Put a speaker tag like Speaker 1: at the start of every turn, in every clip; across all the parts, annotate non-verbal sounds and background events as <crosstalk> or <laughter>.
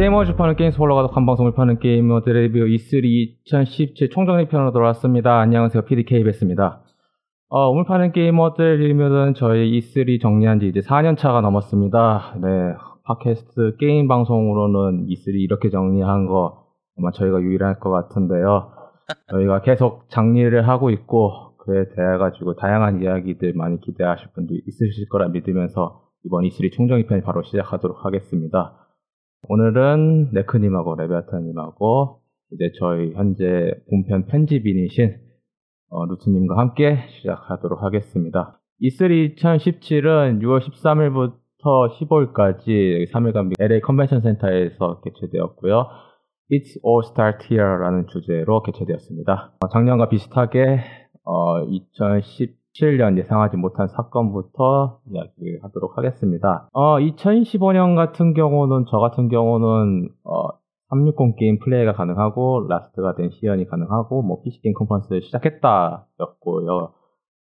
Speaker 1: 게이머즈 파는 게임 스포러가 독한 방송을 파는 게이머드 리뷰 E3 2017 총정리 편으로 돌아왔습니다. 안녕하세요. PDKBS입니다. 어, 오늘 파는 게이머드 리뷰는 저희 E3 정리한 지 이제 4년 차가 넘었습니다. 네. 팟캐스트 게임 방송으로는 E3 이렇게 정리한 거 아마 저희가 유일할 것 같은데요. <laughs> 저희가 계속 정리를 하고 있고 그에 대해 가지고 다양한 이야기들 많이 기대하실 분도 있으실 거라 믿으면서 이번 E3 총정리 편 바로 시작하도록 하겠습니다. 오늘은 네크님하고 레베아타님하고 이제 저희 현재 본편 편집인이신 어, 루트님과 함께 시작하도록 하겠습니다. E3 2017은 6월 13일부터 15일까지 3일간 LA 컨벤션 센터에서 개최되었고요. It's All Start Here라는 주제로 개최되었습니다. 어, 작년과 비슷하게 어, 2017년 예상하지 못한 사건부터 이야기하도록 하겠습니다. 어, 2015년 같은 경우는 저 같은 경우는 어, 360 게임 플레이가 가능하고 Last Guardian 시연이 가능하고 뭐 PC 게임 컨퍼런스를 시작했다였고요.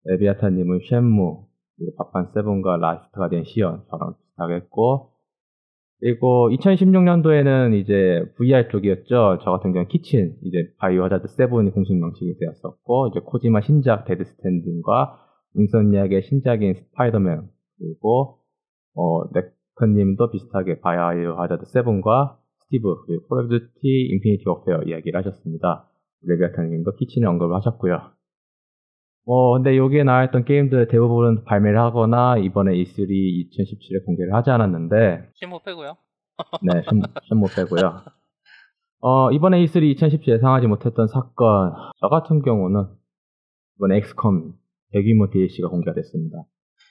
Speaker 1: 레비아타님은 쉔무, 파판 seven과 Last Guardian 시연 저랑 비슷하겠고 그리고 2016년도에는 이제 VR 쪽이었죠. 저 같은 경우는 키친, 이제 바이오 하자드 7이 공식 명칭이 되었었고, 이제 코지마 신작 Death Stranding과 윙선 이야기의 신작인 스파이더맨, 그리고, 어, 네크님도 비슷하게 바이오 하자드 7과 Steep, 그리고 Call of Duty Infinite Warfare 이야기를 하셨습니다. 레비아타님도 키친을 언급을 하셨고요. 어, 근데 여기에 나와 있던 게임들 대부분은 발매를 하거나 이번에 E3 2017에 공개를 하지 않았는데.
Speaker 2: 쉔무 빼고요. <laughs>
Speaker 1: 네, 쉔무 빼고요. 어, 이번에 E3 2017 예상하지 못했던 사건. 저 같은 경우는 이번에 엑스컴 대규모 DLC가 공개가 됐습니다.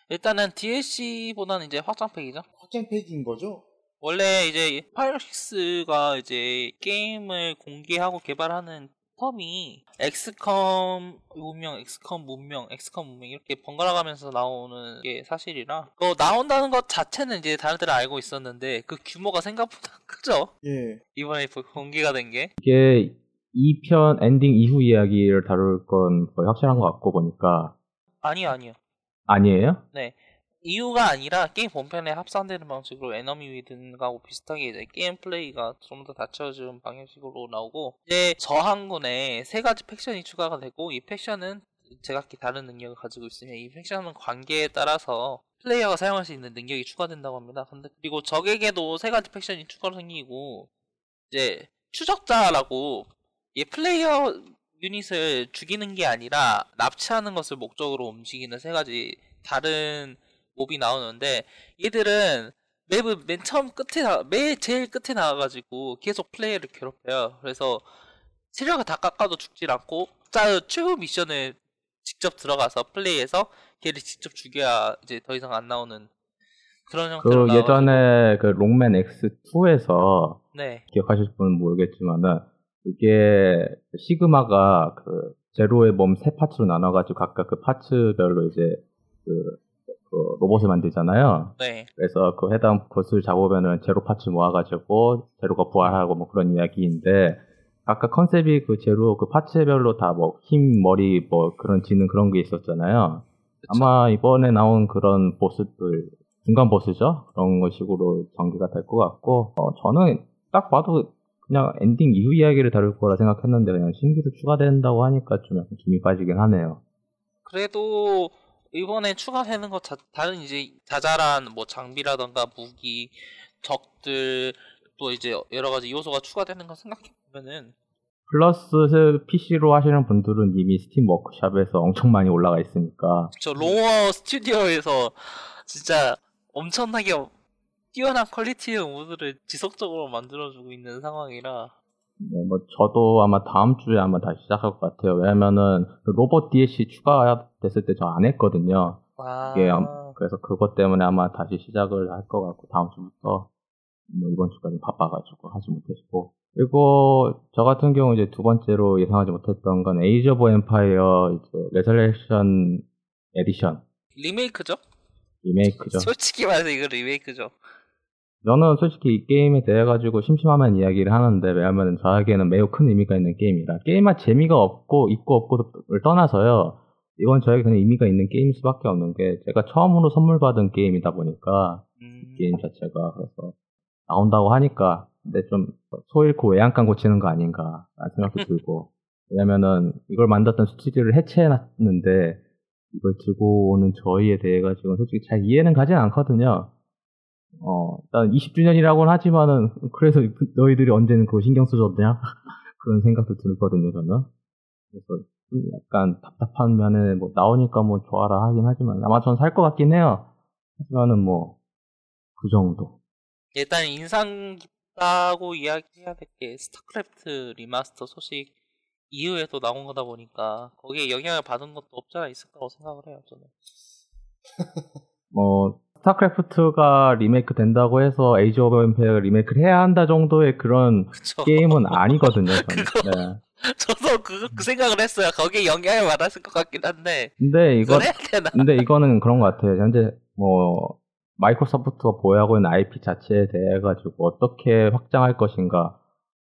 Speaker 2: 일단은 DLC보다는 이제 확장팩이죠.
Speaker 3: 확장팩인 거죠?
Speaker 2: 원래 이제 파이락시스가 이제 게임을 공개하고 개발하는 term이 엑스컴 문명, 엑스컴 문명, 엑스컴 문명 이렇게 번갈아 가면서 나오는 게 사실이라 그 나온다는 것 자체는 이제 다들 알고 있었는데 그 규모가 생각보다 <laughs> 크죠.
Speaker 3: 예.
Speaker 2: 이번에 공개가 된 게.
Speaker 1: 이게 2편 엔딩 이후 이야기를 다룰 건 거의 확실한 것 같고 보니까
Speaker 2: 아니요, 아니요.
Speaker 1: 아니에요?
Speaker 2: 네. 이후가 아니라 게임 본편에 합산되는 방식으로 Enemy Within하고 비슷하게 이제 게임 플레이가 좀 더 닫혀진 방식으로 나오고 이제 저항군에 세 가지 faction이 추가가 되고 이 faction은 제각기 다른 능력을 가지고 있으며 이 faction은 관계에 따라서 플레이어가 사용할 수 있는 능력이 추가된다고 합니다. 근데 그리고 적에게도 세 가지 faction이 추가로 생기고 이제 추적자라고 이 플레이어 유닛을 죽이는 게 아니라 납치하는 것을 목적으로 움직이는 세 가지 다른 몹이 나오는데 얘들은 맵을 맨 처음 끝에 나, 맨 제일 끝에 나와가지고 계속 플레이를 괴롭혀요. 그래서 체력을 다 깎아도 죽질 않고 짜 최후 미션을 직접 들어가서 플레이해서 걔를 직접 죽여야 이제 더 이상 안 나오는 그런 형태로
Speaker 1: 그 예전에 그 롱맨 X2에서
Speaker 2: 네.
Speaker 1: 기억하실 분은 모르겠지만은 그게 시그마가 그 제로의 몸 세 파츠로 나눠가지고 각각 그 파츠별로 이제 그, 그 로봇을 만들잖아요.
Speaker 2: 네.
Speaker 1: 그래서 그 해당 것을 잡으면은 제로 파츠 모아가지고 제로가 부활하고 뭐 그런 이야기인데 각각 컨셉이 그 제로 그 파츠별로 다 뭐 힘, 머리 뭐 그런 지능 그런 게 있었잖아요.
Speaker 2: 그쵸?
Speaker 1: 아마 이번에 나온 그런 보스들 중간 보스죠 그런 거 식으로 전개가 될 것 같고 어, 저는 딱 봐도 그냥 엔딩 이후 이야기를 다룰 거라 생각했는데 그냥 신규로 추가된다고 하니까 좀 약간 김이 빠지긴 하네요.
Speaker 2: 그래도 이번에 추가되는 것 자, 다른 이제 자잘한 뭐 장비라던가 무기, 적들 또 이제 여러 가지 요소가 추가되는 거 생각해 보면은
Speaker 1: 플러스 PC로 하시는 분들은 이미 Steam Workshop에서 엄청 많이 올라가 있으니까.
Speaker 2: 저 Long War 스튜디오에서 진짜 엄청나게 뛰어난 퀄리티의 mod를 지속적으로 만들어주고 있는 상황이라
Speaker 1: 네, 뭐 저도 아마 다음 주에 아마 다시 시작할 것 같아요. 왜냐면은 그 로봇 DLC 추가 됐을 때 저 안 했거든요.
Speaker 2: 아,
Speaker 1: 이게 암- 그래서 그것 때문에 아마 다시 시작을 할 것 같고 다음 주부터 뭐 이번 주까지 바빠가지고 하지 못했고 그리고 저 같은 경우 이제 두 번째로 예상하지 못했던 건 Age of Empires 이제 레설레이션 에디션
Speaker 2: 리메이크죠?
Speaker 1: 리메이크죠. <laughs>
Speaker 2: 솔직히 말해서 이거 리메이크죠.
Speaker 1: 저는 솔직히 이 게임에 대해 가지고 심심하면 이야기를 하는데 왜냐하면 저에게는 매우 큰 의미가 있는 게임이라. 게임할 재미가 없고 있고 없고를 떠나서요. 이건 저에게 그냥 의미가 있는 게임일 수밖에 없는 게 제가 처음으로 선물 받은 게임이다 보니까
Speaker 2: 음,
Speaker 1: 게임 자체가 그래서 나온다고 하니까 근데 좀 소 잃고 외양간 고치는 거 아닌가 생각도 <laughs> 들고 왜냐면은 이걸 만들었던 스튜디오를 해체해놨는데 이걸 들고 오는 저의에 대해 가지고 솔직히 잘 이해는 가진 않거든요. 어, 일단 20주년이라고는 하지만은 그래서 그- 너희들이 언제는 그거 신경 써줬냐 <laughs> 그런 생각도 들거든요 저는. 그래서 좀 약간 답답한 면에 뭐 나오니까 뭐 좋아라 하긴 하지만 아마 전 살 것 같긴 해요. 하지만은 뭐 그 정도.
Speaker 2: 일단 인상 깊다고 이야기해야 될 게 스타크래프트 remaster 소식 이후에도 나온 거다 보니까 거기에 영향을 받은 것도 없지 않아 있을 거라고 생각을 해요 저는.
Speaker 1: 뭐 <laughs> 스타크래프트가 리메이크 된다고 해서 에이지 오브 엠페어가 리메이크를 해야 한다 정도의 그런
Speaker 2: 그쵸.
Speaker 1: 게임은 아니거든요. 저는. 네. <laughs>
Speaker 2: 저도 그, 그 생각을 했어요. 거기에 영향을 받았을 것 같긴 한데
Speaker 1: 근데 이거? 근데 이거는 그런 것 같아요. 현재 뭐 마이크로소프트가 보유하고 있는 IP 자체에 대해 가지고 어떻게 확장할 것인가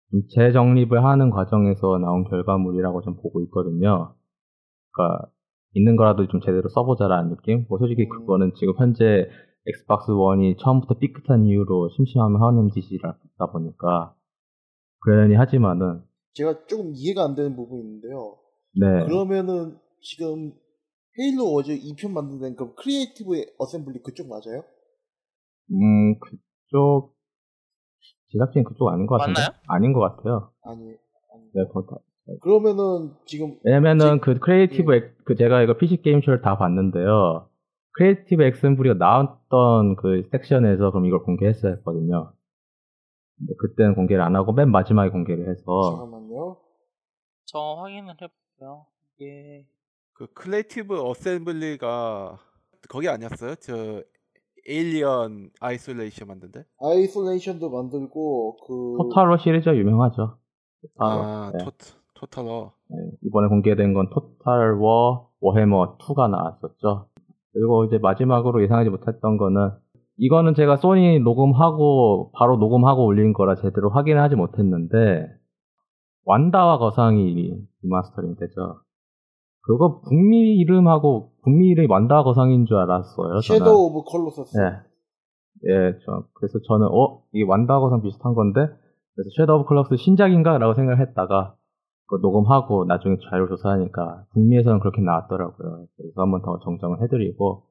Speaker 1: 좀 재정립을 하는 과정에서 나온 결과물이라고 좀 보고 있거든요. 그러니까 있는 거라도 좀 제대로 써보자라는 느낌. 뭐 솔직히 그거는 지금 현재 Xbox One이 처음부터 삐끗한 이유로 심심하면 하는 짓이다 보니까 그러니 하지만은
Speaker 3: 제가 조금 이해가 안 되는 부분이 있는데요.
Speaker 1: 네
Speaker 3: 그러면은 지금 Halo Wars 2편 만드는 그 Creative Assembly 그쪽 맞아요?
Speaker 1: 음, 그쪽, 제작진 그쪽 아닌 것 같은데?
Speaker 2: 맞나요?
Speaker 1: 아닌 것 같아요.
Speaker 3: 아니, 아니.
Speaker 1: 네, 그거 다-
Speaker 3: 그러면은 지금
Speaker 1: 왜냐면은 그 Creative, 엑- 그 제가 이거 PC 게임쇼를 다 봤는데요. Creative Assembly가 나왔던 그 섹션에서 그럼 이걸 공개했어야 했거든요. 근데 그때는 공개를 안 하고 맨 마지막에 공개를 해서.
Speaker 3: 잠깐만요.
Speaker 2: 저 확인을 해볼게요. 이게
Speaker 4: 그 Creative Assembly가 거기 아니었어요? 저 Alien Isolation 만든 데?
Speaker 3: Isolation도 만들고 그
Speaker 1: Total War 시리즈가 유명하죠. Total War.
Speaker 4: 아,
Speaker 1: 네.
Speaker 4: 토, Total War.
Speaker 1: 네, 이번에 공개된 건 Total War Warhammer 2가 나왔었죠. 그리고 이제 마지막으로 예상하지 못했던 거는 이거는 제가 소니 녹음하고 바로 녹음하고 올린 거라 제대로 확인을 하지 못했는데 완다와 거상이 리마스터링 되죠. 그거 북미 이름하고 북미 이름이 완다와 거상인 줄 알았어요.
Speaker 3: Shadow of Colossus.
Speaker 1: 예. 예, 저, 그래서 저는, 어, 이 완다하고 거상 비슷한 건데, 그래서 Shadow of Colossus 신작인가? 라고 생각을 했다가, 그 녹음하고 나중에 자료 조사하니까, 북미에서는 그렇게 나왔더라고요. 그래서 한번 더 정정을 해드리고,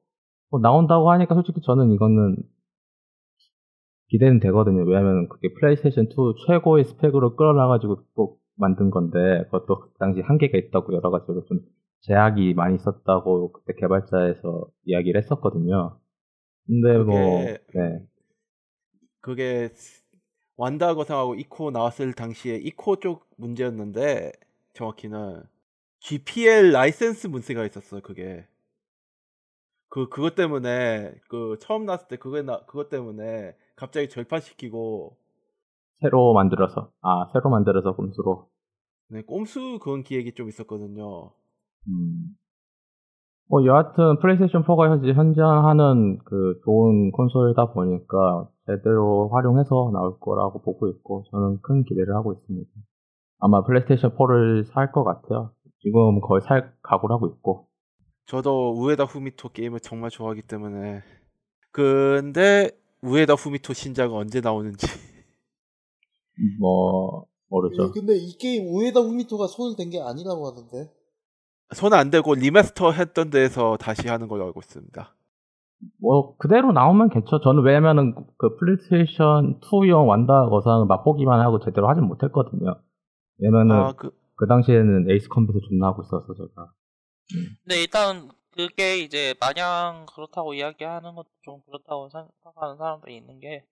Speaker 1: 뭐 나온다고 하니까 솔직히 저는 이거는, 기대는 되거든요. 왜냐면 그게 플레이스테이션 2 최고의 스펙으로 끌어놔가지고 또 만든 건데, 그것도 그 당시 한계가 있다고 여러 가지로 좀 제약이 많이 있었다고 그때 개발자에서 이야기를 했었거든요. 근데 뭐,
Speaker 4: 그게-
Speaker 1: 네.
Speaker 4: 그게 완다 거상하고 이코 나왔을 당시에 이코 쪽 문제였는데 정확히는 GPL 라이센스 문제가 있었어 그게 그 그것 때문에 그 처음 나왔을 때 그거 나 그것 때문에 갑자기 절판시키고
Speaker 1: 새로 만들어서, 아, 새로 만들어서 꼼수로.
Speaker 4: 네, 꼼수 그런 기획이 좀 있었거든요.
Speaker 1: 음. 뭐, 여하튼, 플레이스테이션 4가 현재 현장하는 그 좋은 콘솔이다 보니까 제대로 활용해서 나올 거라고 보고 있고, 저는 큰 기대를 하고 있습니다. 아마 플레이스테이션 4를 살 것 같아요. 지금 거의 살 각오를 하고 있고.
Speaker 4: 저도 우에다 후미토 게임을 정말 좋아하기 때문에 근데 우에다 후미토 신작은 언제 나오는지
Speaker 1: 뭐, 모르죠.
Speaker 3: 근데 이 게임 우에다 후미토가 손을 댄 게 아니라고 하던데.
Speaker 4: 손 안 대고 리마스터 했던 데에서 다시 하는 걸로 알고 있습니다.
Speaker 1: 뭐, 그대로 나오면 괜찮죠. 저는 왜냐면은 그 플레이스테이션 2용 완다 거상을 맛보기만 하고 제대로 하진 못했거든요. 왜냐면은
Speaker 4: 아, 그
Speaker 1: 그 당시에는 에이스 컴퓨터 존나 하고 있어서 제가
Speaker 2: 근데 일단 그게 이제 마냥 그렇다고 이야기하는 것도 좀 그렇다고 생각하는 사람들이 있는 게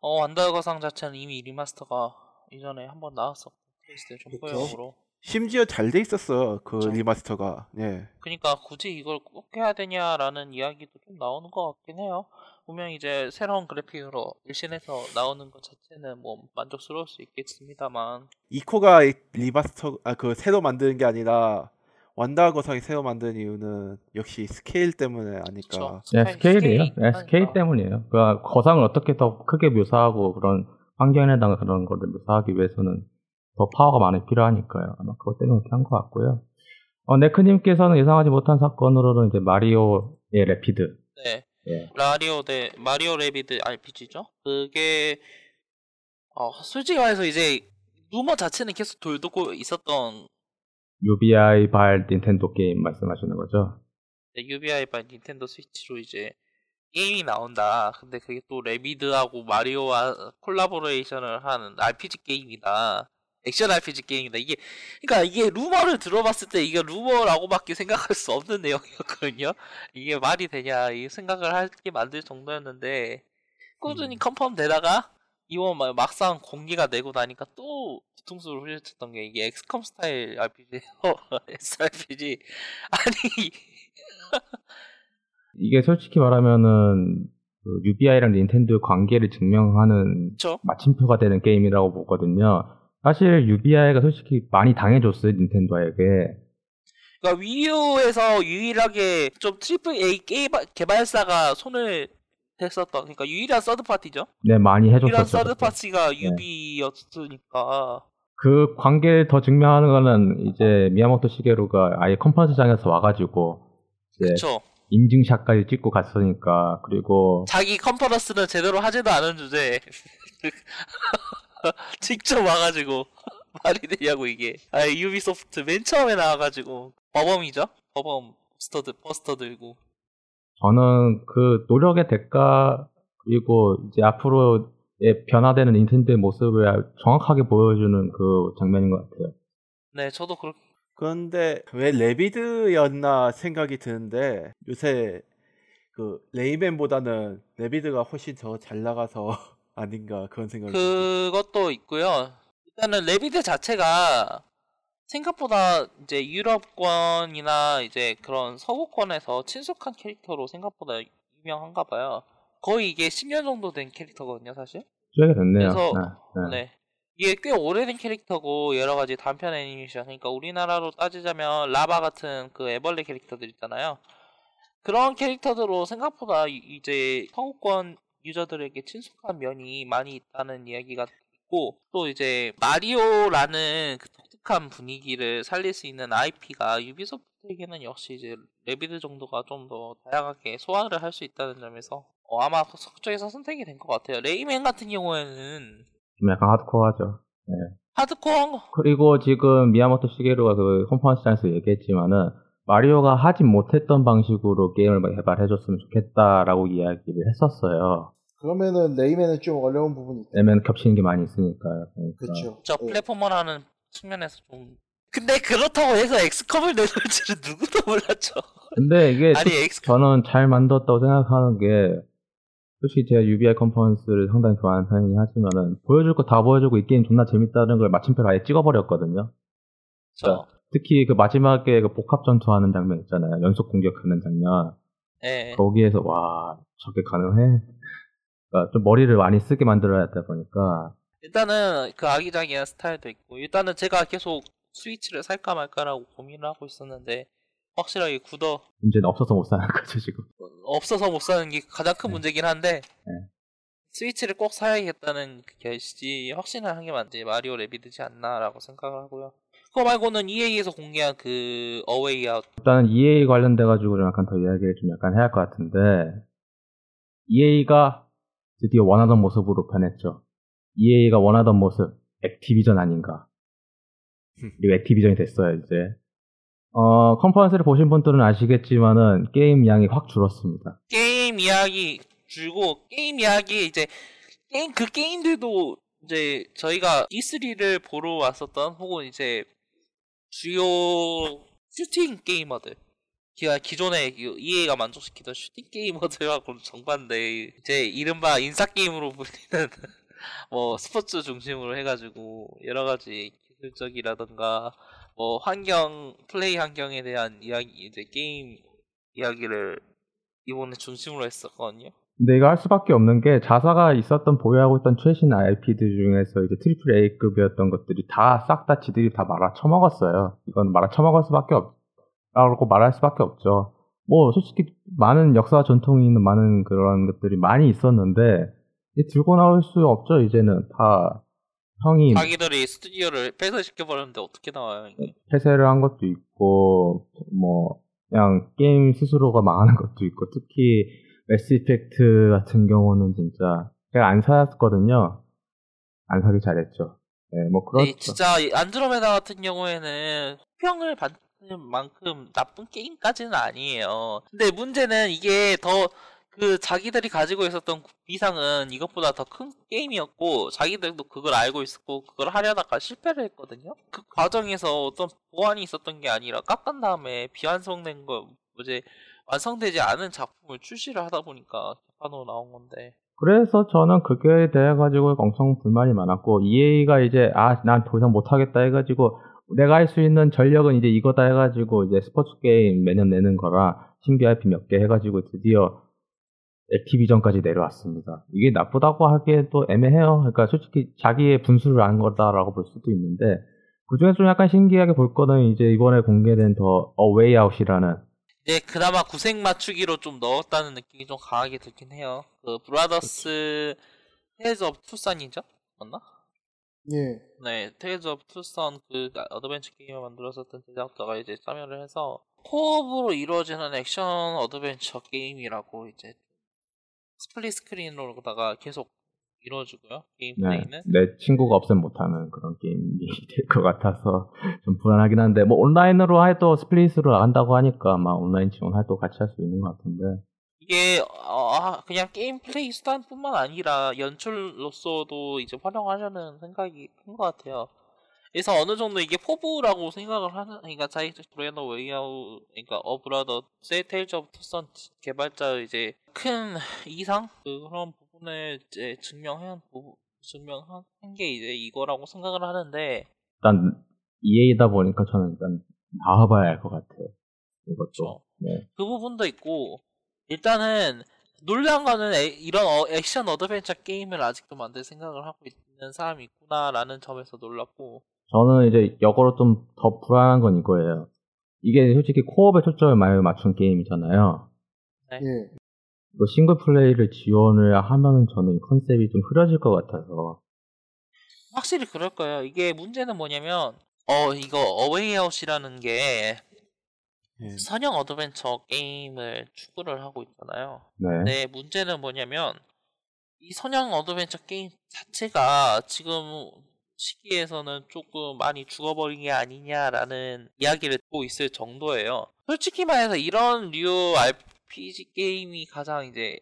Speaker 2: 어, 완다 거상 자체는 이미 리마스터가 이전에 한번 나왔었고 플레이스테이션
Speaker 3: 그쵸.
Speaker 2: 4용으로
Speaker 4: 심지어 잘 돼 있었어 그
Speaker 2: 그쵸.
Speaker 4: 리마스터가. 예.
Speaker 2: 그러니까 굳이 이걸 꼭 해야 되냐라는 이야기도 좀 나오는 것 같긴 해요. 분명 이제 새로운 그래픽으로 일신에서 나오는 것 자체는 뭐 만족스러울 수 있겠습니다만
Speaker 4: 이코가 이- 리마스터 아 그 새로 만드는 게 아니라 완다 거상이 새로 만든 이유는 역시 스케일 때문에 아닐까.
Speaker 1: 네,
Speaker 2: 스케일-
Speaker 1: 스케일이에요.
Speaker 2: 스케일이
Speaker 1: 네, 스케일. 때문이에요. 그 거상을 어떻게 더 크게 묘사하고 그런 환경에다가 그런 거를 묘사하기 위해서는 더 파워가 많이 필요하니까요. 아마 그것 때문에 그렇게 한 것 같고요. 어, 네크님께서는 예상하지 못한 사건으로는 이제 마리오의 Rabbids.
Speaker 2: 네.
Speaker 1: 예.
Speaker 2: 마리오 대 마리오 Rabbids RPG죠. 그게 어, 솔직히 말해서 이제 루머 자체는 계속 돌고 있었던
Speaker 1: UBI 발 닌텐도 게임 말씀하시는 거죠?
Speaker 2: UBI 발 닌텐도 스위치로 이제 게임이 나온다. 근데 그게 또 Rabbids하고 마리오와 콜라보레이션을 하는 RPG 게임이다. 액션 RPG 게임이다. 이게 그러니까 이게 루머를 들어봤을 때 이게 루머라고밖에 생각할 수 없는 <laughs> 내용이었거든요. 이게 말이 되냐 이 생각을 하게 만들 정도였는데 꾸준히 confirm 되다가 이번 막- 막상 공개가 되고 나니까 또 뒤통수를 후려쳤던 게 이게 XCOM 스타일 RPG예요. <laughs> SRPG 아니 <laughs>
Speaker 1: 이게 솔직히 말하면은 그 UBI랑 닌텐도의 관계를 증명하는
Speaker 2: 그쵸?
Speaker 1: 마침표가 되는 게임이라고 보거든요. 사실 UBI가 솔직히 많이 당해줬어요 닌텐도에게.
Speaker 2: 그러니까 Wii U에서 유일하게 좀 triple A 게임 개발사가 손을 댔었던 그러니까 유일한 서드 파티죠.
Speaker 1: 네 많이
Speaker 2: 유일한
Speaker 1: 해줬었죠.
Speaker 2: 서드
Speaker 1: 그때.
Speaker 2: party가
Speaker 1: 네.
Speaker 2: UBI였으니까
Speaker 1: 그 관계를 더 증명하는 거는 이제 미야모토 시게루가 아예 컨퍼런스장에서 와가지고 이제
Speaker 2: 그쵸.
Speaker 1: 인증샷까지 찍고 갔으니까 그리고
Speaker 2: 자기 컨퍼런스는 제대로 하지도 않은 주제에 <laughs> <laughs> 직접 와가지고 <laughs> 말이 되냐고 이게. 아 유비소프트 맨 처음에 나와가지고 버범이죠. 버범 버스터 버스터 들고.
Speaker 1: 저는 그 노력의 대가 그리고 이제 앞으로의 변화되는 닌텐도의 모습을 정확하게 보여주는 그 장면인 것 같아요.
Speaker 2: 네 저도 그렇게
Speaker 4: 그런데 왜 레비드였나 생각이 드는데 요새 그 레이맨보다는 레비드가 훨씬 더 잘 나가서 <laughs> 아닌가 그런 생각이.
Speaker 2: 그것도 있고요. 일단은 레비드 자체가 생각보다 이제 유럽권이나 이제 그런 서구권에서 친숙한 캐릭터로 생각보다 유명한가 봐요. 거의 이게 10년 정도 된 캐릭터거든요, 사실.
Speaker 1: 쥐게 됐네요.
Speaker 2: 그래서
Speaker 1: 네, 네.
Speaker 2: 네. 이게 꽤 오래된 캐릭터고 여러 가지 단편 애니메이션. 그러니까 우리나라로 따지자면 라바 같은 그 애벌레 캐릭터들 있잖아요. 그런 캐릭터들로 생각보다 이- 이제 서구권 유저들에게 친숙한 면이 많이 있다는 이야기가 있고 또 이제 마리오라는 그 독특한 분위기를 살릴 수 있는 IP가 유비소프트에게는 역시 이제 레비드 정도가 좀 더 다양하게 소화를 할 수 있다는 점에서 어, 아마 그쪽에서 선택이 된 것 같아요. 레이맨 같은 경우에는
Speaker 1: 좀 약간 하드코어하죠.
Speaker 2: 하드코어한 거
Speaker 1: 그리고 지금 미야모토 시게루가 그 컨퍼런스장에서 얘기했지만은 마리오가 하진 못했던 방식으로 게임을 개발해줬으면 좋겠다라고 이야기를 했었어요.
Speaker 3: 그러면은 레이맨은 좀 어려운 부분이 있다.
Speaker 1: 내면 겹치는 게 많이 있으니까요. 그러니까.
Speaker 3: 그렇죠.
Speaker 2: 저
Speaker 3: 예.
Speaker 2: platformer라는 측면에서 좀 근데 그렇다고 해서 엑스컴을 내놓을 줄은 누구도 몰랐죠.
Speaker 1: 근데 이게
Speaker 2: 아니 엑스컴
Speaker 1: 저는 잘 만들었다고 생각하는 게 솔직히 제가 UBI 컨퍼런스를 상당히 좋아하는 편이긴 하지만은 보여줄 거 다 보여주고 이 게임 존나 재밌다는 걸 마침표로 아예 찍어버렸거든요.
Speaker 2: 저
Speaker 1: 특히 그 마지막에 그 복합 전투하는 장면 있잖아요. 연속 공격하는 장면.
Speaker 2: 예.
Speaker 1: 거기에서 와 저게 가능해? 그러니까 좀 머리를 많이 쓰게 만들어야 되다 보니까
Speaker 2: 일단은 그 아기자기한 스타일도 있고 일단은 제가 계속 스위치를 살까 말까라고 고민을 하고 있었는데 확실하게 굳어
Speaker 1: 문제는 없어서 못 사는 <laughs> 거죠 지금.
Speaker 2: 없어서 못 사는 게 가장 큰
Speaker 1: 네.
Speaker 2: 문제긴 한데
Speaker 1: 네.
Speaker 2: 스위치를 꼭 사야겠다는 그 결심이 확신을 한게 맞지 마리오 레비드지 않나라고 생각을 하고요. 그거 말고는 EA에서 공개한 그 어웨이 아웃
Speaker 1: 일단은 EA 관련돼 가지고 좀 약간 더 이야기를 좀 약간 해야 할 것 같은데 EA가 드디어 원하던 모습으로 변했죠. EA가 원하던 모습 액티비전 아닌가. <laughs> 그리고 액티비전이 됐어요 이제. 어 컨퍼런스를 보신 분들은 아시겠지만은 게임 양이 확 줄었습니다.
Speaker 2: 게임 이야기 줄고 게임 이야기 이제 게임 그 게임들도 이제 저희가 E3를 보러 왔었던 혹은 이제 주요 슈팅 게이머들 그 EA가 만족시키던 슈팅 게이머들하고 <laughs> 정반대 이제 이른바 인싸 게임으로 불리는 <laughs> 뭐 스포츠 중심으로 해가지고 여러 가지 기술적이라던가 뭐 환경 플레이 환경에 대한 이야기 이제 게임 이야기를 이번에 중심으로 했었거든요.
Speaker 1: 근데 이거 할 수밖에 없는 게 자사가 있었던 보유하고 있던 최신 IP들 중에서 이제 triple A급이었던 것들이 다 싹 다 지들이 다 말아 처먹었어요. 이건 말아 처먹을 수밖에 없 라고 말할 수밖에 없죠. 뭐 솔직히 많은 역사와 전통이 있는 많은 그런 것들이 많이 있었는데 이제 들고 나올 수 없죠. 이제는 다 형이
Speaker 2: 자기들이 스튜디오를 폐쇄시켜 버렸는데 어떻게 나와요 이게?
Speaker 1: 폐쇄를 한 것도 있고 뭐 그냥 게임 스스로가 망하는 <laughs> 것도 있고 특히 매스 이펙트 같은 경우는 진짜 제가 안 사왔거든요. 안 사기 잘했죠. 네, 뭐 그렇죠.
Speaker 2: 네, 진짜 이 안드로메다 같은 경우에는 호평을 받 는 만큼 나쁜 게임까지는 아니에요. 근데 문제는 이게 더 그 자기들이 가지고 있었던 이상은 이것보다 더 큰 게임이었고 자기들도 그걸 알고 있었고 그걸 하려다가 실패를 했거든요. 그 과정에서 어떤 보완이 있었던 게 아니라 깎은 다음에 비완성된 거 이제 완성되지 않은 작품을 출시를 하다 보니까 개판으로 나온 건데
Speaker 1: 그래서 저는 그게 대해 가지고 엄청 불만이 많았고 EA가 이제 아 난 더 이상 못하겠다 해가지고 내가 할 수 있는 전력은 이제 이거다 해가지고 이제 스포츠 게임 매년 내는 거라 신규 IP 몇 개 해가지고 드디어 액티비전까지 내려왔습니다. 이게 나쁘다고 하기에도 애매해요. 그러니까 솔직히 자기의 분수를 안 거다라고 볼 수도 있는데 그 중에 좀 약간 신기하게 볼 거는 이제 이번에 공개된 더 A Way Out이라는
Speaker 2: 네, 그나마 구색 맞추기로 좀 넣었다는 느낌이 좀 강하게 들긴 해요. 그 Brothers of Two Sons죠? 맞나?
Speaker 3: 예.
Speaker 2: 네, Tales of Two Sons 그 어드벤처 게임을 만들었었던 제작자가 이제 참여를 해서 co-op으로 이루어지는 액션 어드벤처 게임이라고 이제 스플릿 스크린으로다가 계속 이루어지고요. 게임
Speaker 1: 네,
Speaker 2: 플레이는.
Speaker 1: 내 친구가 없으면 못하는 그런 게임이 <laughs> 될 것 같아서 좀 불안하긴 한데 뭐 온라인으로 해도 스플릿으로 나간다고 하니까 아마 온라인 지원할 도 같이 할 수 있는 것 같은데
Speaker 2: 이게 어, 아, 그냥 게임 플레이 수단뿐만 아니라 연출로서도 이제 활용하려는 생각이 큰 것 같아요. 그래서 어느 정도 이게 포부라고 생각을 하는, 그러니까 자이트 브레너 웨이아우, 그러니까 어브라더 세테일즈 오브 투선 개발자 이제 큰 이상 그런 부분을 이제 증명한 증명한 게 이제 이거라고 생각을 하는데
Speaker 1: 일단 EA다 보니까 저는 일단 나와봐야 할 것 같아요. 이것도. 네.
Speaker 2: 그 부분도 있고 일단은 놀란 거는 에- 이런 어- 액션 어드벤처 게임을 아직도 만들 생각을 하고 있는 사람이 있구나라는 점에서 놀랐고
Speaker 1: 저는 이제 역으로 좀 더 불안한 건 이거예요. 이게 솔직히 co-op에 초점을 많이 맞춘 게임이잖아요.
Speaker 3: 예.
Speaker 1: 이거 싱글 플레이를 지원을 하면은 저는 이 컨셉이 좀 흐려질 것 같아서.
Speaker 2: 확실히 그럴 거예요. 이게 문제는 뭐냐면 어 이거 A Way Out이라는 게
Speaker 4: 예.
Speaker 2: 선형 어드벤처 게임을 추구를 하고 있잖아요.
Speaker 1: 네.
Speaker 2: 네, 문제는 뭐냐면 이 선형 어드벤처 게임 자체가 지금 시기에서는 조금 많이 죽어버린 게 아니냐라는 이야기를 듣고 있을 정도예요. 솔직히 말해서 이런 류 RPG 게임이 가장 이제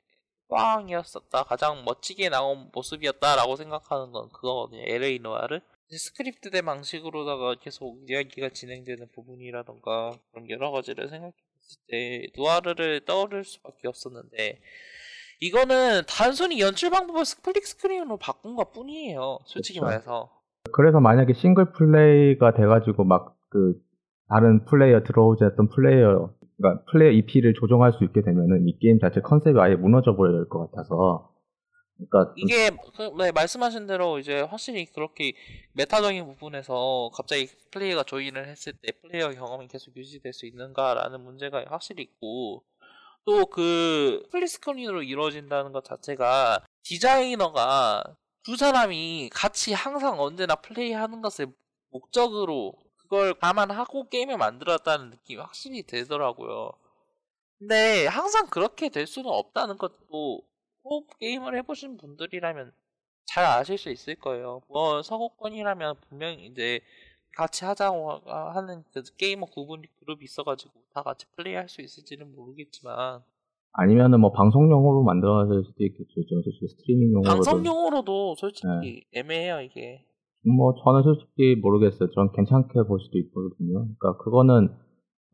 Speaker 2: 꽃이었었다, 가장 멋지게 나온 모습이었다라고 생각하는 건 그거거든요. LA 노아를 스크립트된 방식으로다가 계속 이야기가 진행되는 부분이라던가 그런 여러 가지를 생각했을 때 누아르를 떠오를 수밖에 없었는데 이거는 단순히 연출 방법을 split screen으로 바꾼 것 뿐이에요. 솔직히
Speaker 1: 그쵸.
Speaker 2: 말해서.
Speaker 1: 그래서 만약에 싱글 플레이가 돼가지고 막 그 다른 플레이어 들어오지 않던 플레이어, 그러니까 플레이어 2P를 조정할 수 있게 되면은 이 게임 자체 컨셉이 아예 무너져 버릴 것 같아서. 그러니까 좀
Speaker 2: 이게 그, 네, 말씀하신 대로 이제 확실히 그렇게 meta적인 부분에서 갑자기 플레이어가 join을 했을 때 플레이어 경험이 계속 유지될 수 있는가라는 문제가 확실히 있고 또 그 split screen으로 이루어진다는 것 자체가 디자이너가 두 사람이 같이 항상 언제나 플레이하는 것을 목적으로 그걸 감안하고 게임을 만들었다는 느낌이 확실히 들더라고요. 근데 항상 그렇게 될 수는 없다는 것도 호흡 게임을 해보신 분들이라면 잘 아실 수 있을 거예요. 뭐 서구권이라면 분명히 이제 같이 하자고 하- 하는 그 게이머 구분 그룹이 있어가지고 다 같이 플레이할 수 있을지는 모르겠지만
Speaker 1: 아니면은 뭐 방송용으로 만들어질 수도 있겠죠. 좀 솔직히 스트리밍용으로.
Speaker 2: 방송용으로도 솔직히 애매해요 이게.
Speaker 1: 뭐 저는 솔직히 모르겠어요. 전 괜찮게 볼 수도 있거든요. 그러니까 그거는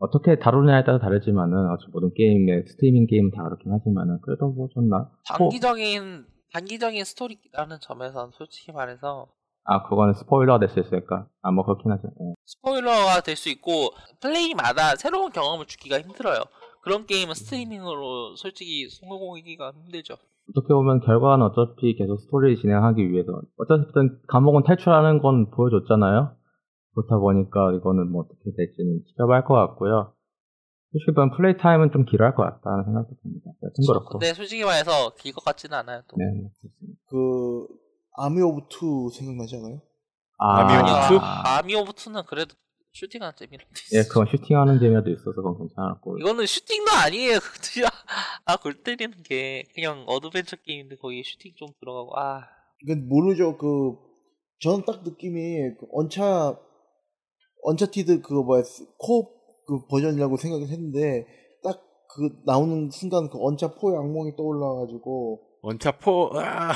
Speaker 1: 어떻게 다루느냐에 따라 다르지만은 어차피 모든 게임의 스트리밍 게임은 다 그렇긴 하지만은 그래도 뭐 좀나
Speaker 2: 단기적인 단기적인 스토리라는 점에서는 솔직히 말해서
Speaker 1: 아 그거는 스포일러가 될 수 있을까? 아뭐 그렇긴 하죠. 예.
Speaker 2: 스포일러가 될 수 있고 플레이마다 새로운 경험을 주기가 힘들어요. 그런 게임은 스트리밍으로 솔직히 성공하기가 힘들죠.
Speaker 1: 어떻게 보면 결과는 어차피 계속 스토리를 진행하기 위해서 어쨌든 감옥은 탈출하는 건 보여줬잖아요. 그렇다 보니까 이거는 뭐 어떻게 될지는 지켜봐야 할 것 같고요. 솔직히 보면 플레이 타임은 좀 길어할 것 같다는 생각도 듭니다. 여튼 그렇고.
Speaker 2: 근데 솔직히 말해서 길 것 같지는 않아요. 또.
Speaker 1: 네, 네, 그렇습니다.
Speaker 3: 그 Army of Two 생각나지 않아요?
Speaker 1: 아,
Speaker 4: Army
Speaker 2: of Two? Army of Two는 그래도 슈팅하는 재미라도 있어.
Speaker 1: 예, 그건 슈팅하는 재미도 있어서 그건 괜찮았고.
Speaker 2: 이거는 슈팅도 아니에요. 그냥 아골 때리는 게 그냥 어드벤처 게임인데 거기 슈팅 좀 들어가고 아
Speaker 3: 이건 모르죠. 그 저는 딱 느낌이 그 언차 Uncharted 그거 뭐야 co-op 버전이라고 생각을 했는데 딱 그 나오는 순간 그 언차 four 악몽이 떠올라가지고
Speaker 4: 언차 four 아,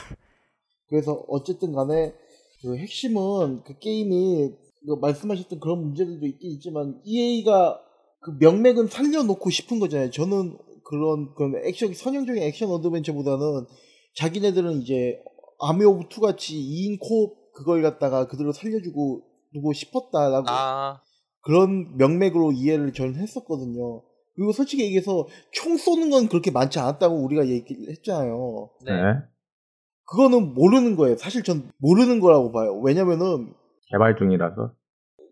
Speaker 3: 그래서 어쨌든 간에 그 핵심은 그 게임이 그 말씀하셨던 그런 문제들도 있긴 있지만 EA가 그 명맥은 살려놓고 싶은 거잖아요. 저는 그런 그런 액션 선형적인 액션 어드벤처보다는 자기네들은 이제 Army of Two 같이 2인 co-op 그걸 갖다가 그대로 살려주고 두고 싶었다라고
Speaker 2: 아,
Speaker 3: 그런 명맥으로 이해를 저는 했었거든요. 그리고 솔직히 얘기해서 총 쏘는 건 그렇게 많지 않았다고 우리가 얘기를 했잖아요.
Speaker 2: 네.
Speaker 3: 그거는 모르는 거예요. 사실 전 모르는 거라고 봐요. 왜냐면은
Speaker 1: 개발 중이라서.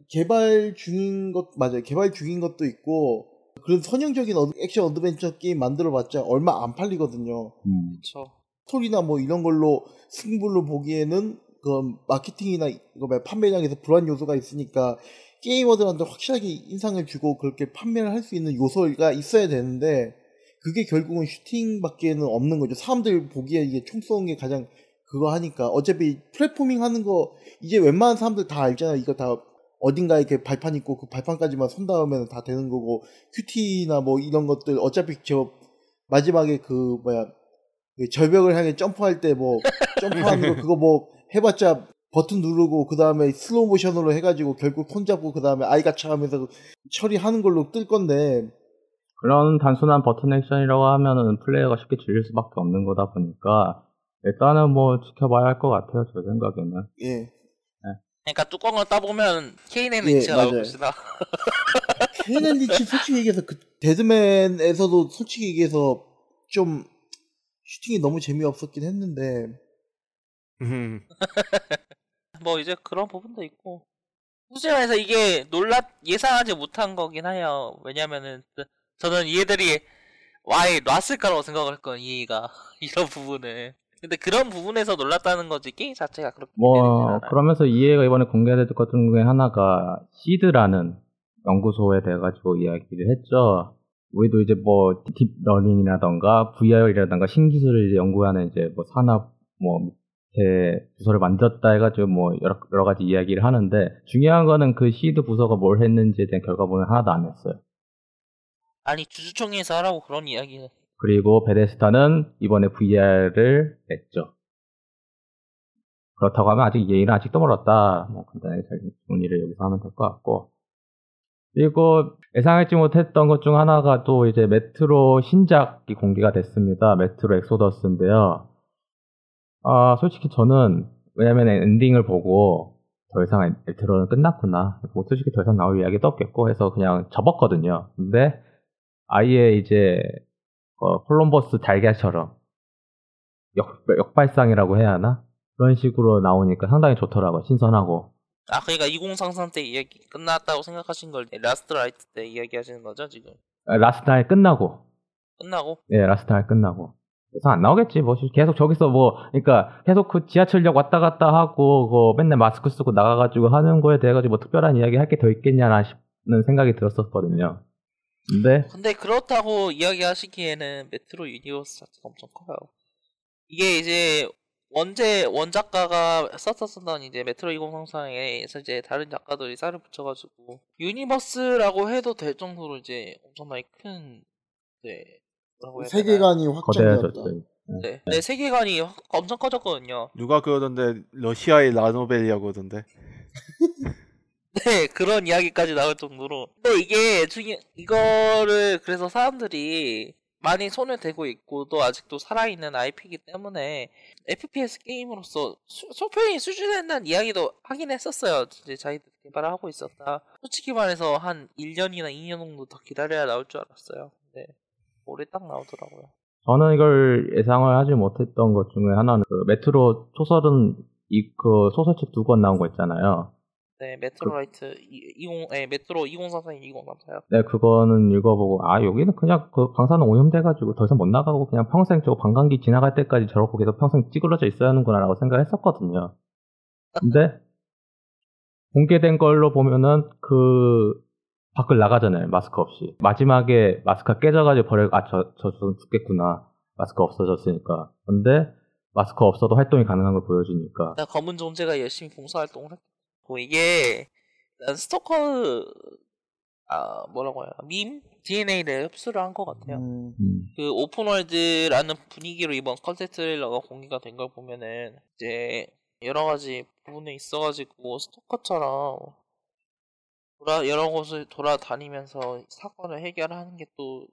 Speaker 3: 개발 중인 것 맞아요. 개발 중인 것도 있고 그런 선형적인 어드- 액션 어드벤처 게임 만들어봤자 얼마 안 팔리거든요.
Speaker 1: 음.
Speaker 2: 그쵸.
Speaker 3: 스토리나 뭐 이런 걸로 승부를 보기에는 그 마케팅이나 이거 판매량에서 불안 요소가 있으니까 게이머들한테 확실하게 인상을 주고 그렇게 판매를 할 수 있는 요소가 있어야 되는데 그게 결국은 슈팅밖에는 없는 거죠. 사람들 보기에 이게 총 쏘는 게 가장 그거 하니까 어차피 platforming 하는 거 이제 웬만한 사람들 다 알잖아요. 이거 다 어딘가에 이렇게 발판 있고 그 발판까지만 손 닿으면 다 되는 거고 QTE나 뭐 이런 것들 어차피 저 마지막에 그 뭐야 그 절벽을 향해 점프할 때 뭐 <laughs> 점프하는 거 그거 뭐 해봤자 버튼 누르고 그 다음에 슬로우 모션으로 해가지고 결국 손 잡고 그 다음에 아이가 차 하면서 처리하는 걸로 뜰 건데
Speaker 1: 그런 단순한 버튼 액션이라고 하면은 플레이어가 쉽게 질릴 수밖에 없는 거다 보니까 일단은 뭐 지켜봐야 할 것 같아요. 제 생각에는.
Speaker 3: 예
Speaker 2: 그러니까 뚜껑을 따보면 Kane &
Speaker 3: 예, 맞아요.
Speaker 2: 것이다. <laughs>
Speaker 3: Kane & Lynch 솔직히 얘기해서 그 Dead Men에서도 솔직히 얘기해서 좀 슈팅이 너무 재미없었긴 했는데
Speaker 4: 음, <laughs>
Speaker 2: 뭐 이제 그런 부분도 있고. 솔직히 말해서 이게 놀랍 예상하지 못한 거긴 해요. 왜냐면은 그- 저는 얘들이 왜 내놨을까라고 생각을 했거든 EA가. <laughs> 이런 부분을. 근데 그런 부분에서 놀랐다는 거지 게임 자체가 그렇게
Speaker 1: 뭐 그러면서 EA가 이번에 공개될 것 중에 하나가 SEED라는 연구소에 대해 가지고 이야기를 했죠. 우리도 이제 뭐 딥러닝이라던가 VR이라던가 신기술을 이제 연구하는 이제 뭐 산업 뭐 밑에 부서를 만들었다 해가지고 뭐 여러, 여러 가지 이야기를 하는데 중요한 거는 그 시드 부서가 뭘 했는지에 대한 결과물은 하나도 안 했어요.
Speaker 2: 아니 주주총회에서 하라고 그런 이야기는
Speaker 1: 그리고 Bethesda는 이번에 VR을 냈죠. 그렇다고 하면 아직 EA는 아직도 멀었다. 뭐 간단하게 잘 정리를 여기서 하면 될 것 같고. 그리고 예상하지 못했던 것 중 하나가 또 이제 메트로 신작이 공개가 됐습니다. Metro Exodus인데요. 아, 솔직히 저는 왜냐면 엔딩을 보고 더 이상 Metro는 끝났구나. 뭐 솔직히 더 이상 나올 이야기도 없겠고 해서 그냥 접었거든요. 근데 아예 이제 어, 콜럼버스 달걀처럼 역, 역발상이라고 해야 하나? 그런 식으로 나오니까 상당히 좋더라고요. 신선하고.
Speaker 2: 아 그러니까 2033 때 이야기 끝났다고 생각하신 걸 Last Light 때 이야기 하시는 거죠 지금
Speaker 1: 아, Last Light 끝나고.
Speaker 2: 끝나고
Speaker 1: 예, Last Light 끝나고. 그래서 안 나오겠지. 뭐 계속 저기서 뭐 그러니까 계속 그 지하철역 왔다 갔다 하고 그 맨날 마스크 쓰고 나가가지고 하는 거에 대해 가지고 뭐 특별한 이야기 할 게 더 있겠냐나 싶는 생각이 들었었거든요. 근데
Speaker 2: 근데 그렇다고 이야기하시기에는 Metro universe 자체가 엄청 커요. 이게 이제 원제 원작가가 썼었던 이제 메트로 2033에서 이제 다른 작가들이 살을 붙여가지고 universe라고 해도 될 정도로 이제 엄청나게 큰 네.
Speaker 3: 세계관이 확장되었다.
Speaker 2: 네. 네, 세계관이 확- 엄청 커졌거든요.
Speaker 4: 누가 그러던데 러시아의 라노벨이라고 그러던데 <laughs>
Speaker 2: 네, 그런 이야기까지 나올 정도로. 또 이게 중요, 이거를 그래서 사람들이 많이 손을 대고 있고 또 아직도 살아있는 IP이기 때문에 FPS 게임으로서 수, 소평이 수준된다는 이야기도 하긴 했었어요. 이제 자기들 개발을 하고 있었다. 솔직히 말해서 한 1년이나 2년 정도 더 기다려야 나올 줄 알았어요. 네. 올해 딱 나오더라고요.
Speaker 1: 저는 이걸 예상을 하지 못했던 것 중에 하나는 그 메트로 소설은 이 그 소설책 두 권 나온 거 있잖아요.
Speaker 2: 네, Metro Light 20, 네, 메트로 2033, 2034요.
Speaker 1: 네, 그거는 읽어보고, 아, 여기는 그냥 그 방사능 오염돼가지고 더 이상 못 나가고 그냥 평생 저 반감기 지나갈 때까지 저렇게 계속 평생 찌그러져 있어야 하는구나라고 생각을 했었거든요. 근데, <laughs> 공개된 걸로 보면은 그, 밖을 나가잖아요. 마스크 없이. 마지막에 마스크가 깨져가지고 버려, 아, 저, 저, 저 죽겠구나. 마스크 없어졌으니까. 근데, 마스크 없어도 활동이 가능한 걸 보여주니까.
Speaker 2: 나 검은 존재가 열심히 봉사활동을 했고 이게 난 스토커 아 뭐라고 해야 밈 DNA를 흡수를 한 것 같아요.
Speaker 3: 음,
Speaker 1: 음.
Speaker 2: 그 open world라는 분위기로 이번 concept trailer가 공개가 된 걸 보면은 이제 여러 가지 부분에 있어가지고 Stalker처럼 돌아 여러 곳을 돌아다니면서 사건을 해결하는 게 또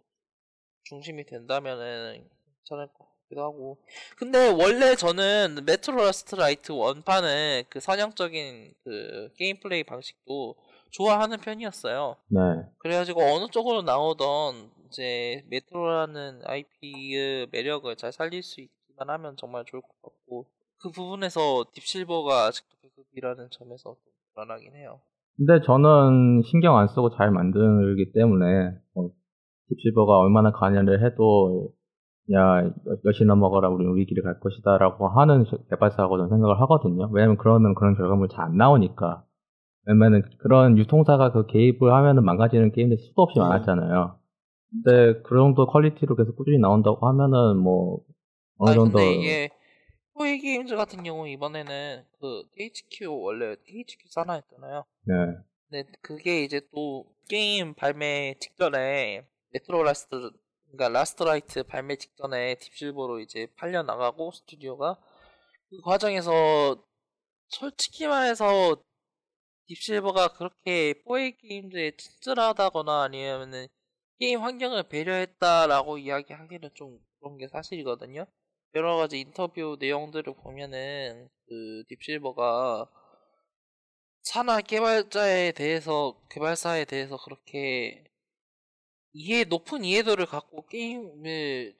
Speaker 2: 중심이 된다면은 괜찮을 것 같기도 하고 근데 원래 저는 Metro Last Light 원판은 그 선형적인 그 게임 플레이 방식도 좋아하는 편이었어요.
Speaker 1: 네.
Speaker 2: 그래가지고 어느 쪽으로 나오던 이제 Metro라는 IP의 매력을 잘 살릴 수 있기만 하면 정말 좋을 것 같고 그 부분에서 Deep Silver가 아직도 배급이라는 점에서 좀 불안하긴 해요.
Speaker 1: 근데 저는 신경 안 쓰고 잘 만들기 때문에 뭐, 딥실버가 얼마나 관여를 해도 야 여시 넘어가라 우리 우리 길을 갈 것이다라고 하는 개발사라고 저는 생각을 하거든요. 왜냐면 그러면 그런 결과물 잘 안 나오니까. 왜냐면은 그런 유통사가 그 개입을 하면은 망가지는 게임들이 수도 없이
Speaker 3: 네.
Speaker 1: 많았잖아요. 근데 그 정도 퀄리티로 계속 꾸준히 나온다고 하면은 뭐 어느 정도
Speaker 2: 근데 이게 토이 게임즈 같은 경우 이번에는 그 THQ 원래 THQ 산하였잖아요.
Speaker 1: 네.
Speaker 2: 근데 그게 이제 또 게임 발매 직전에 Metro Last 그러니까 Last Light 발매 직전에 Deep Silver로 이제 팔려 나가고 스튜디오가 그 과정에서 솔직히 말해서 Deep Silver가 그렇게 4A Games에 친절하다거나 아니면은 게임 환경을 배려했다라고 이야기하기는 좀 그런 게 사실이거든요. 여러 가지 인터뷰 내용들을 보면은 그 Deep Silver가 산하 개발자에 대해서 개발사에 대해서 그렇게 이해 높은 이해도를 갖고 게임을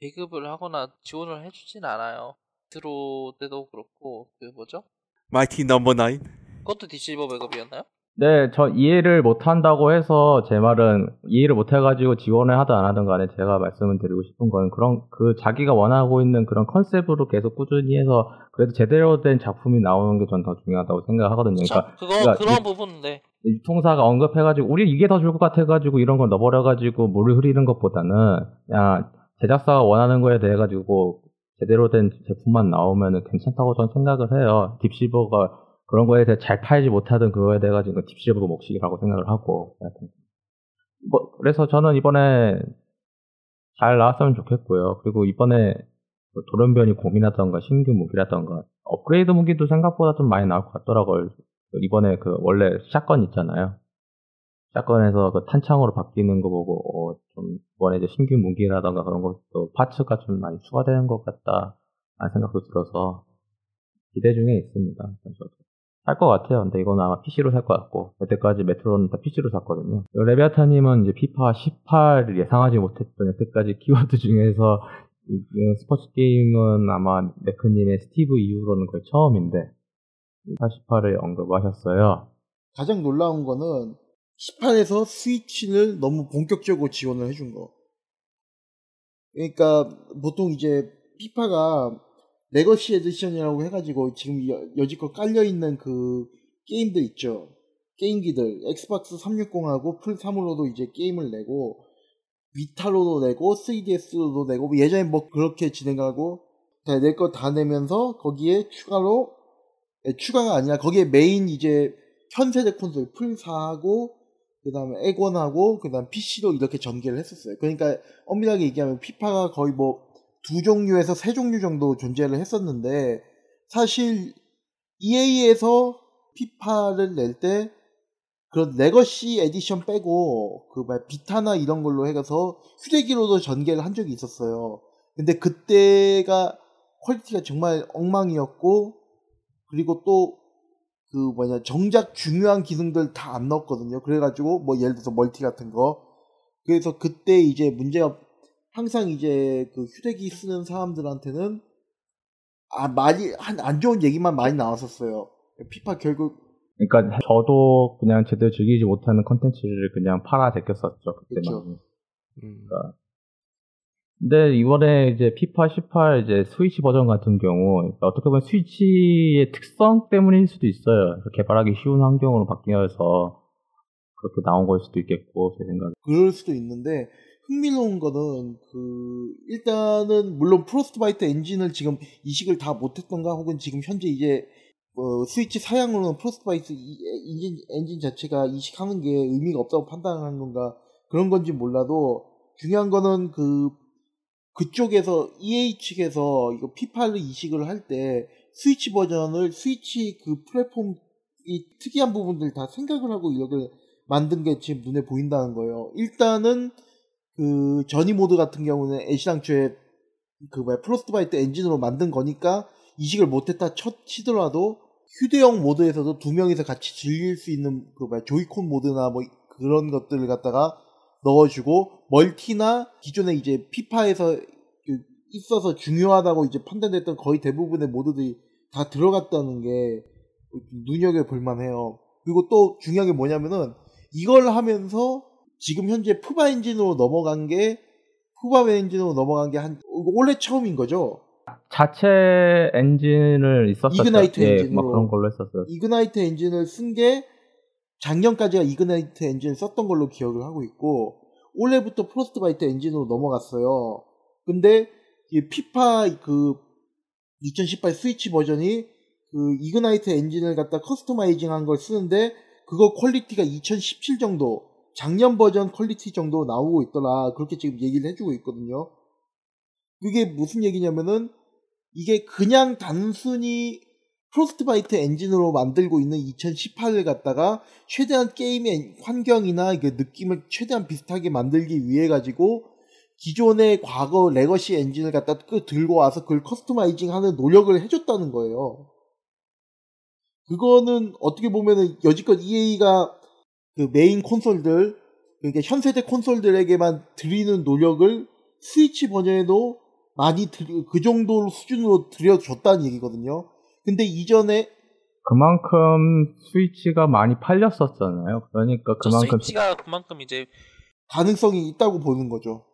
Speaker 2: 배급을 하거나 지원을 해주진 않아요. 드로 때도 그렇고 그 뭐죠?
Speaker 4: Mighty Number Nine.
Speaker 2: 그것도 Deep Silver 배급이었나요?
Speaker 1: 네, 저 이해를 못 한다고 해서 제 말은 이해를 못 해가지고 지원을 하든 안 하든 간에 제가 말씀을 드리고 싶은 건 그런 그 자기가 원하고 있는 그런 컨셉으로 계속 꾸준히 해서 그래도 제대로 된 작품이 나오는 게 전 더 중요하다고 생각하거든요. 그러니까
Speaker 2: 그거
Speaker 1: 그러니까
Speaker 2: 그런
Speaker 1: 이-
Speaker 2: 부분인데
Speaker 1: 유통사가 언급해가지고 우리 이게 더 좋을 것 같아가지고 이런 걸 넣어버려가지고 물을 흐리는 것보다는 그냥 제작사가 원하는 거에 대해 가지고 제대로 된 제품만 나오면은 괜찮다고 저는 생각을 해요. 딥실버가 그런 거에 대해 잘 팔지 못하던 그거에 대해 가지고 딥실버가 몫이라고 생각을 하고. 뭐 그래서 저는 이번에 잘 나왔으면 좋겠고요. 그리고 이번에 뭐 돌연변이 고민하던가 신규 무기라던가 업그레이드 무기도 생각보다 좀 많이 나올 것 같더라고요. 이번에 그 원래 shotgun 있잖아요. shotgun에서 그 탄창으로 바뀌는 거 보고 어, 좀 이번에 이제 신규 무기라던가 그런 것도 parts가 좀 많이 추가되는 것 같다 라는 생각도 들어서 기대 중에 있습니다. 저도. 살 것 같아요. 근데 이건 아마 PC로 살 것 같고 여태까지 Metro는 다 PC로 샀거든요. 레비아타님은 이제 피파 18을 예상하지 못했던 여태까지 키워드 중에서 스포츠 게임은 아마 네크님의 Steep 이후로는 거의 처음인데 48을 언급하셨어요.
Speaker 3: 가장 놀라운 거는 18에서 스위치를 너무 본격적으로 지원을 해준 거. 그러니까 보통 이제 FIFA가 legacy edition이라고 해가지고 지금 여, 여지껏 깔려있는 그 게임들 있죠. 게임기들 Xbox 360하고 플 3으로도 이제 게임을 내고 Vita로도 내고 3DS로도 내고 뭐 예전에 뭐 그렇게 진행하고 낼거 다 내면서 거기에 추가로 예, 추가가 아니라 거기에 메인 이제 현세대 콘솔 플 4하고 그다음에 액원하고 그다음 PC로 이렇게 전개를 했었어요. 그러니까 엄밀하게 얘기하면 FIFA가 거의 뭐 두 종류에서 세 종류 정도 존재를 했었는데 사실 EA에서 FIFA를 낼 때 그런 legacy edition 빼고 그 말 Vita나 이런 걸로 해서 휴대기로도 전개를 한 적이 있었어요. 근데 그때가 quality가 정말 엉망이었고 그리고 또 그 뭐냐 정작 중요한 기능들 다 안 넣었거든요. 그래가지고 뭐 예를 들어서 multi 같은 거 그래서 그때 이제 문제가 항상 이제 그 휴대기 쓰는 사람들한테는 아 많이 한 안 좋은 얘기만 많이 나왔었어요. 피파 결국
Speaker 1: 그러니까 저도 그냥 제대로 즐기지 못하는 컨텐츠를 그냥 팔아 제꼈었죠 그때만.
Speaker 3: 그쵸.
Speaker 4: 음.
Speaker 1: 근데 이번에 이제 피파 18 이제 스위치 버전 같은 경우 어떻게 보면 스위치의 특성 때문일 수도 있어요. 개발하기 쉬운 환경으로 바뀌어서 그렇게 나온 걸 수도 있겠고 제 생각에.
Speaker 3: 그럴 수도 있는데 흥미로운 거는 그 일단은 물론 Frostbite 엔진을 지금 이식을 다 못했던가 혹은 지금 현재 이제 어, 스위치 사양으로는 Frostbite 이- 엔진, 엔진 자체가 이식하는 게 의미가 없다고 판단하는 건가 그런 건지 몰라도 중요한 거는 그 그쪽에서 EA 측에서 이거 FIFA를 이식을 할 때 스위치 버전을 스위치 그 플랫폼 이 특이한 부분들 다 생각을 하고 이걸 만든 게 지금 눈에 보인다는 거예요. 일단은 그 Journey 모드 같은 경우는 애시당초에 그 뭐야 Frostbite 엔진으로 만든 거니까 이식을 못했다 쳐, 치더라도 휴대용 모드에서도 두 명이서 같이 즐길 수 있는 그 뭐야 Joy-Con 모드나 뭐 그런 것들을 갖다가 넣어주고 multi나 기존에 이제 FIFA에서 그 있어서 중요하다고 이제 판단됐던 거의 대부분의 모드들이 다 들어갔다는 게 눈여겨 볼만해요. 그리고 또 중요한 게 뭐냐면은 이걸 하면서 지금 현재 프바 엔진으로 넘어간 게 프바 엔진으로 넘어간 게한 원래 처음인 거죠.
Speaker 1: 자체 엔진을 있었었죠.
Speaker 3: Ignite
Speaker 1: 예,
Speaker 3: 엔진으로.
Speaker 1: 막 그런 걸로 했었어요.
Speaker 3: Ignite 엔진을 쓴 게 작년까지가 Ignite 엔진을 썼던 걸로 기억을 하고 있고 올해부터 Frostbite 엔진으로 넘어갔어요. 근데 이 피파 그 2018 스위치 버전이 그 Ignite 엔진을 갖다 customizing한 걸 쓰는데 그거 quality가 2017 정도 작년 버전 quality 정도 나오고 있더라 그렇게 지금 얘기를 해주고 있거든요. 그게 무슨 얘기냐면은 이게 그냥 단순히 Frostbite 엔진으로 만들고 있는 2018을 갖다가 최대한 게임의 환경이나 이게 느낌을 최대한 비슷하게 만들기 위해 가지고 기존의 과거 legacy 엔진을 갖다 그 들고 와서 그걸 customizing 하는 노력을 해줬다는 거예요. 그거는 어떻게 보면은 여지껏 EA가 그 메인 콘솔들, 그러니까 현세대 콘솔들에게만 드리는 노력을 스위치 버전에도 많이 들- 그 정도 수준으로 들여줬다는 얘기거든요. 근데 이전에
Speaker 1: 그만큼 스위치가 많이 팔렸었잖아요. 그러니까
Speaker 2: 저
Speaker 1: 그만큼
Speaker 2: 스위치가 그만큼 이제
Speaker 3: 가능성이 있다고 보는 거죠.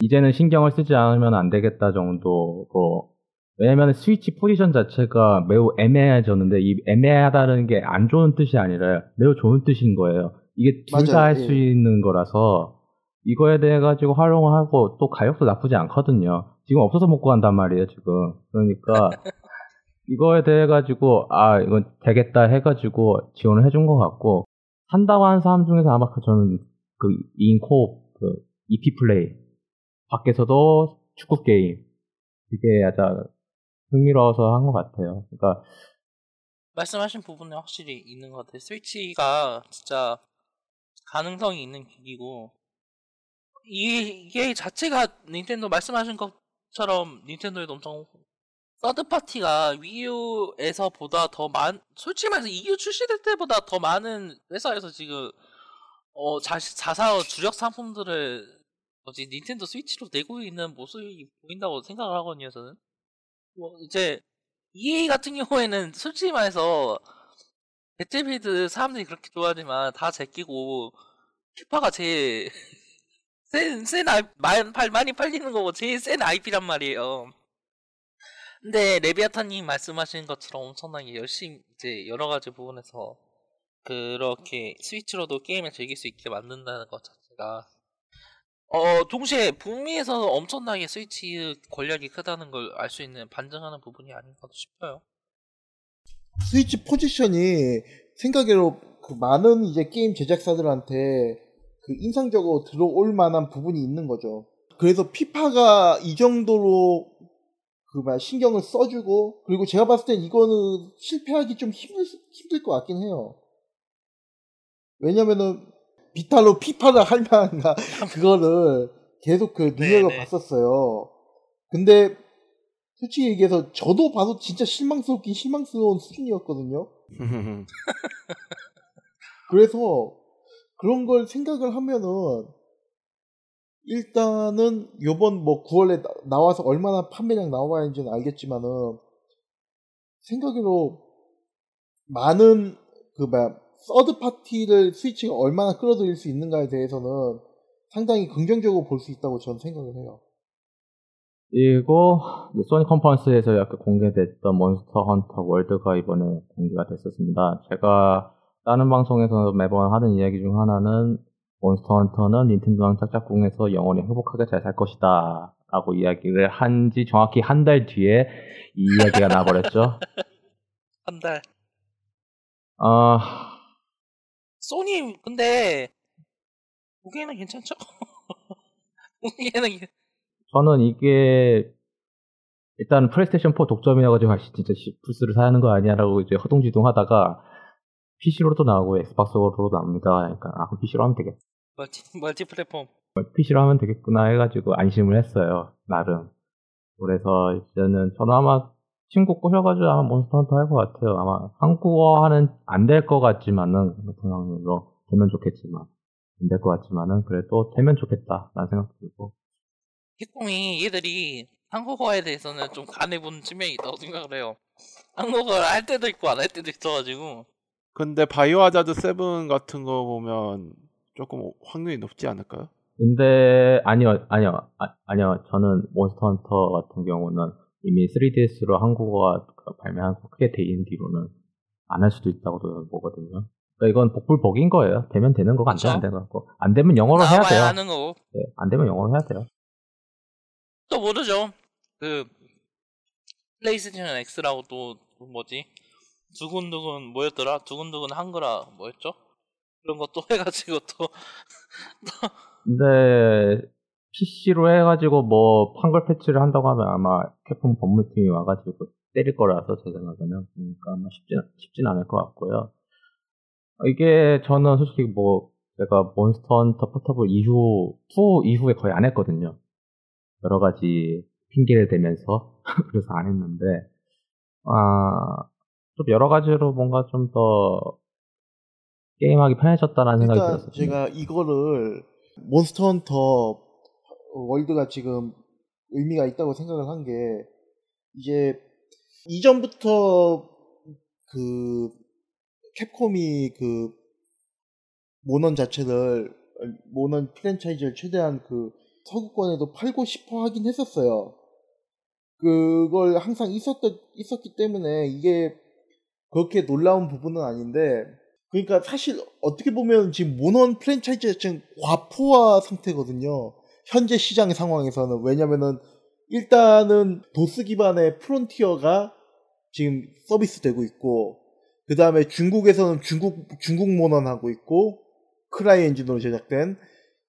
Speaker 1: 이제는 신경을 쓰지 않으면 안 되겠다 정도고 왜냐면 스위치 포지션 자체가 매우 애매해졌는데 이 애매하다는 게 안 좋은 뜻이 아니라 매우 좋은 뜻인 거예요. 이게 둘다
Speaker 3: 맞아요.
Speaker 1: 할수
Speaker 3: 예.
Speaker 1: 있는 거라서 이거에 대해 가지고 활용을 하고 또 가격도 나쁘지 않거든요. 지금 없어서 못 구한단 말이에요, 지금. 그러니까 <laughs> 이거에 대해 가지고 아 이건 되겠다 해 가지고 지원을 해준 것 같고 한다고 하는 사람 중에서 아마 그 저는 그 인코 그 EP 플레이 밖에서도 축구 게임 이게 아주 흥미로워서 한 것 같아요. 그러니까
Speaker 2: 말씀하신 부분에 확실히 있는 것 같아요. 스위치가 진짜 가능성이 있는 기기고 이게, 이게 자체가 닌텐도 말씀하신 것처럼 닌텐도에도 엄청 서드 파티가 위유에서 보다 더 많, 솔직히 말해서 이유 출시될 때보다 더 많은 회사에서 지금 어 자, 자사 주력 상품들을 뭐지 닌텐도 스위치로 내고 있는 모습이 보인다고 생각을 하거든요 저는. 뭐 이제 EA 같은 경우에는 솔직히 말해서 배틀필드 사람들이 그렇게 좋아하지만 다 제끼고 피파가 제일 <laughs> 센, 센 아이, 많이, 팔- 많이 팔리는 거고 제일 센 IP란 말이에요. 근데 레비아타님 말씀하신 것처럼 엄청나게 열심히 이제 여러 가지 부분에서 그렇게 스위치로도 게임을 즐길 수 있게 만든다는 것 자체가 어 동시에 북미에서 엄청나게 스위치 권력이 크다는 걸 알 수 있는 반증하는 부분이 아닌가 싶어요.
Speaker 3: 스위치 포지션이 생각외로 그 많은 이제 게임 제작사들한테 그 인상적으로 들어올 만한 부분이 있는 거죠. 그래서 피파가 이 정도로 그막 신경을 써주고 그리고 제가 봤을 땐 이거는 실패하기 좀 힘들 힘들 것 같긴 해요. 왜냐면은 비타로 피파를 할 만한가 <laughs> 그거를 계속 그 눈여겨
Speaker 2: 네네.
Speaker 3: 봤었어요. 근데 솔직히 얘기해서 저도 봐도 진짜 실망스럽긴 실망스러운 수준이었거든요. <laughs> 그래서 그런 걸 생각을 하면은 일단은 요번 뭐 9월에 나, 와서 얼마나 판매량 나와야지는 알겠지만은 생각으로 많은 그 뭐야 서드 파티를 스위치가 얼마나 끌어들일 수 있는가에 대해서는 상당히 긍정적으로 볼 수 있다고 저는 생각을 해요.
Speaker 1: 그리고 소니 컨퍼런스에서 아까 공개됐던 몬스터 헌터 월드가 이번에 공개가 됐었습니다. 제가 다른 방송에서 매번 하는 이야기 중 하나는 몬스터 헌터는 닌텐도랑 짝짝꿍해서 영원히 행복하게 잘 살 것이다. 라고 이야기를 한 지 정확히 한 달 뒤에 이 이야기가 나버렸죠. <laughs>
Speaker 2: 한 달.
Speaker 1: 아,
Speaker 2: 소니 근데 보기에는 괜찮죠? <laughs> 괜-
Speaker 1: 저는 이게 일단 플레이스테이션 4 독점이라고 지금 진짜 씨, 플스를 사야 하는 거 아니야라고 이제 허둥지둥 하다가 PC로도 나오고 엑스박스로도 나옵니다. 그러니까 아 그럼 PC로 하면 되겠
Speaker 2: 멀티 멀티 플랫폼.
Speaker 1: PC로 하면 되겠구나 해가지고 안심을 했어요. 나름. 그래서 이제는 저는 아마 친구 꼬셔가지고 아마 몬스터 헌터 할 것 같아요. 아마 한국어화는 안 될 것 같지만은 동양으로 되면 좋겠지만 안 될 것 같지만은 그래도 되면 좋겠다라는 생각 들고
Speaker 2: 캡콤이 얘들이 한국어에 대해서는 좀 간해본 측면이 있다고 생각을 해요. 한국어를 할 때도 있고 안 할 때도 있어가지고
Speaker 4: 근데 바이오 하자드 7 같은 거 보면 조금 확률이 높지 않을까요?
Speaker 1: 근데 아니요 아니요 아, 아니요 저는 몬스터 헌터 같은 경우는 이미 3DS로 한국어가 발매하고 크게 되인 뒤로는 안 할 수도 있다고 보거든요. 그러니까 이건 복불복인 거예요. 되면 되는 거고 안 되면 안 되는 거고 안 되면 영어로 해야 돼요.
Speaker 2: 하는 거고
Speaker 1: 네, 안 되면 영어로 해야 돼요.
Speaker 2: 또 모르죠. 그 플레이스테이션 X라고 또 뭐지 두근두근 뭐였더라? 두근두근 한글아 뭐였죠? 그런 거또 <laughs> 해가지고 또
Speaker 1: 근데 PC로 해가지고 뭐 한글 패치를 한다고 하면 아마 캡콤 법무팀이 와가지고 때릴 거라서 제 생각에는 그러니까 아마 쉽진 쉽진 않을 것 같고요. 이게 저는 솔직히 뭐 제가 몬스터 헌터 포터블 이후 2 이후에 거의 안 했거든요. 여러 가지 핑계를 대면서 <laughs> 그래서 안 했는데 아좀 여러 가지로 뭔가 좀 더 게임하기 편해졌다라는 생각이
Speaker 3: 일단
Speaker 1: 들었어요.
Speaker 3: 제가 이거를 몬스터 헌터 월드가 지금 의미가 있다고 생각을 한 게 이제 이전부터 그 캡콤이 그 모넌 자체를 모넌 프랜차이즈를 최대한 그 서구권에도 팔고 싶어 하긴 했었어요. 그걸 항상 있었던 있었기 때문에 이게 그렇게 놀라운 부분은 아닌데 그러니까 사실 어떻게 보면 지금 모넌 프랜차이즈 자체는 과포화 상태거든요. 현재 시장 상황에서는 왜냐면은 일단은 도스 기반의 프론티어가 지금 서비스 되고 있고 그 다음에 중국에서는 중국 중국 모넌 하고 있고 크라이 엔진으로 제작된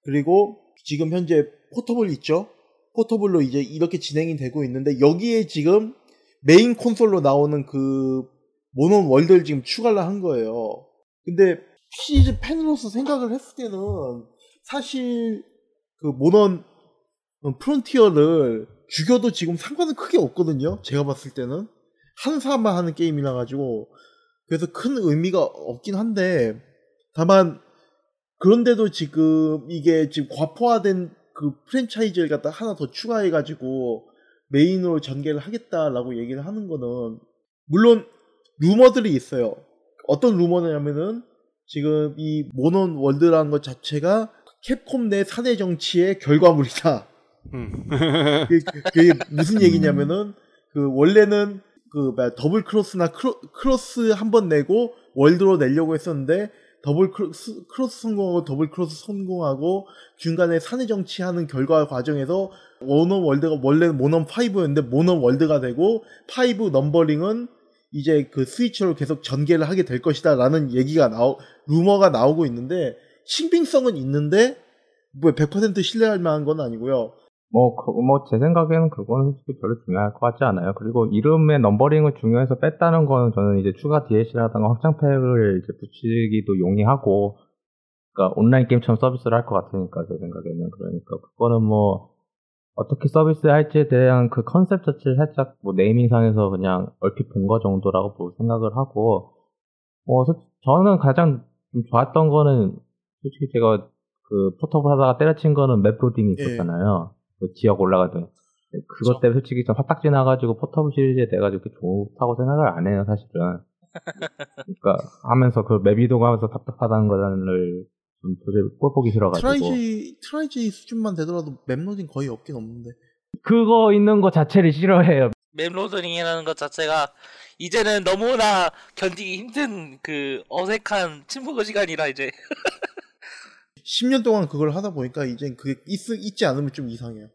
Speaker 3: 그리고 지금 현재 포터블 있죠. 포터블로 이제 이렇게 진행이 되고 있는데 여기에 지금 메인 콘솔로 나오는 그 모넌 월드를 지금 추가를 한 거예요. 근데 시즈 팬으로서 생각을 했을 때는 사실 그 모넌 프론티어를 죽여도 지금 상관은 크게 없거든요. 제가 봤을 때는 한 사람만 하는 게임이라 가지고 그래서 큰 의미가 없긴 한데 다만 그런데도 지금 이게 지금 과포화된 그 프랜차이즈를 갖다 하나 더 추가해 가지고 메인으로 전개를 하겠다라고 얘기를 하는 거는 물론 루머들이 있어요. 어떤 루머냐면은 지금 이 모넌 월드라는 것 자체가 캡콤 내 사내 정치의 결과물이다.
Speaker 4: 음. <laughs>
Speaker 3: 그, 게 무슨 얘기냐면은 그 원래는 그 뭐야, 더블 크로스나 크로, 크로스 한 번 내고 월드로 내려고 했었는데 더블 크로스, 크로스 성공하고 더블 크로스 성공하고 중간에 사내 정치하는 결과 과정에서 모논 월드가 원래는 모논 5였는데 모논 월드가 되고 5 넘버링은 이제 그 스위치로 계속 전개를 하게 될 것이다라는 얘기가 나오 루머가 나오고 있는데 신빙성은 있는데 뭐 100% 신뢰할 만한 건 아니고요.
Speaker 1: 뭐, 그, 뭐, 제 생각에는 그거는 솔직히 별로 중요할 것 같지 않아요. 그리고 이름의 넘버링을 중요해서 뺐다는 거는 저는 이제 추가 DLC라든가 확장팩을 이제 붙이기도 용이하고, 그러니까 온라인 게임처럼 서비스를 할 것 같으니까, 제 생각에는. 그러니까 그거는 뭐, 어떻게 서비스 할지에 대한 그 컨셉 자체를 살짝 뭐 naming상에서 그냥 얼핏 본 거 정도라고 뭐 생각을 하고, 뭐, 소- 저는 가장 좀 좋았던 거는, 솔직히 제가 그 포터블 하다가 때려친 거는 map 로딩이
Speaker 3: 예.
Speaker 1: 있었잖아요. 그 지역 올라가던. 네, 그것
Speaker 2: 그쵸.
Speaker 1: 때문에 솔직히 좀 화딱지 나가지고 포터블 시리즈에 내가 이렇게 좋다고 생각을 안 해요, 사실은. 그러니까 하면서 그 map 이동하면서 답답하다는 거를 좀 도저히 꼴 보기 싫어가지고.
Speaker 3: 트라이지 트라이지 수준만 되더라도 map로딩 거의 없긴 없는데.
Speaker 1: 그거 있는 거 자체를 싫어해요.
Speaker 2: map로딩이라는 것 자체가 이제는 너무나 견디기 힘든 그 어색한 침묵의 시간이라 이제 <laughs>
Speaker 3: 10년 동안 그걸 하다 보니까 이제 그게 있, 있지 않으면 좀 이상해요.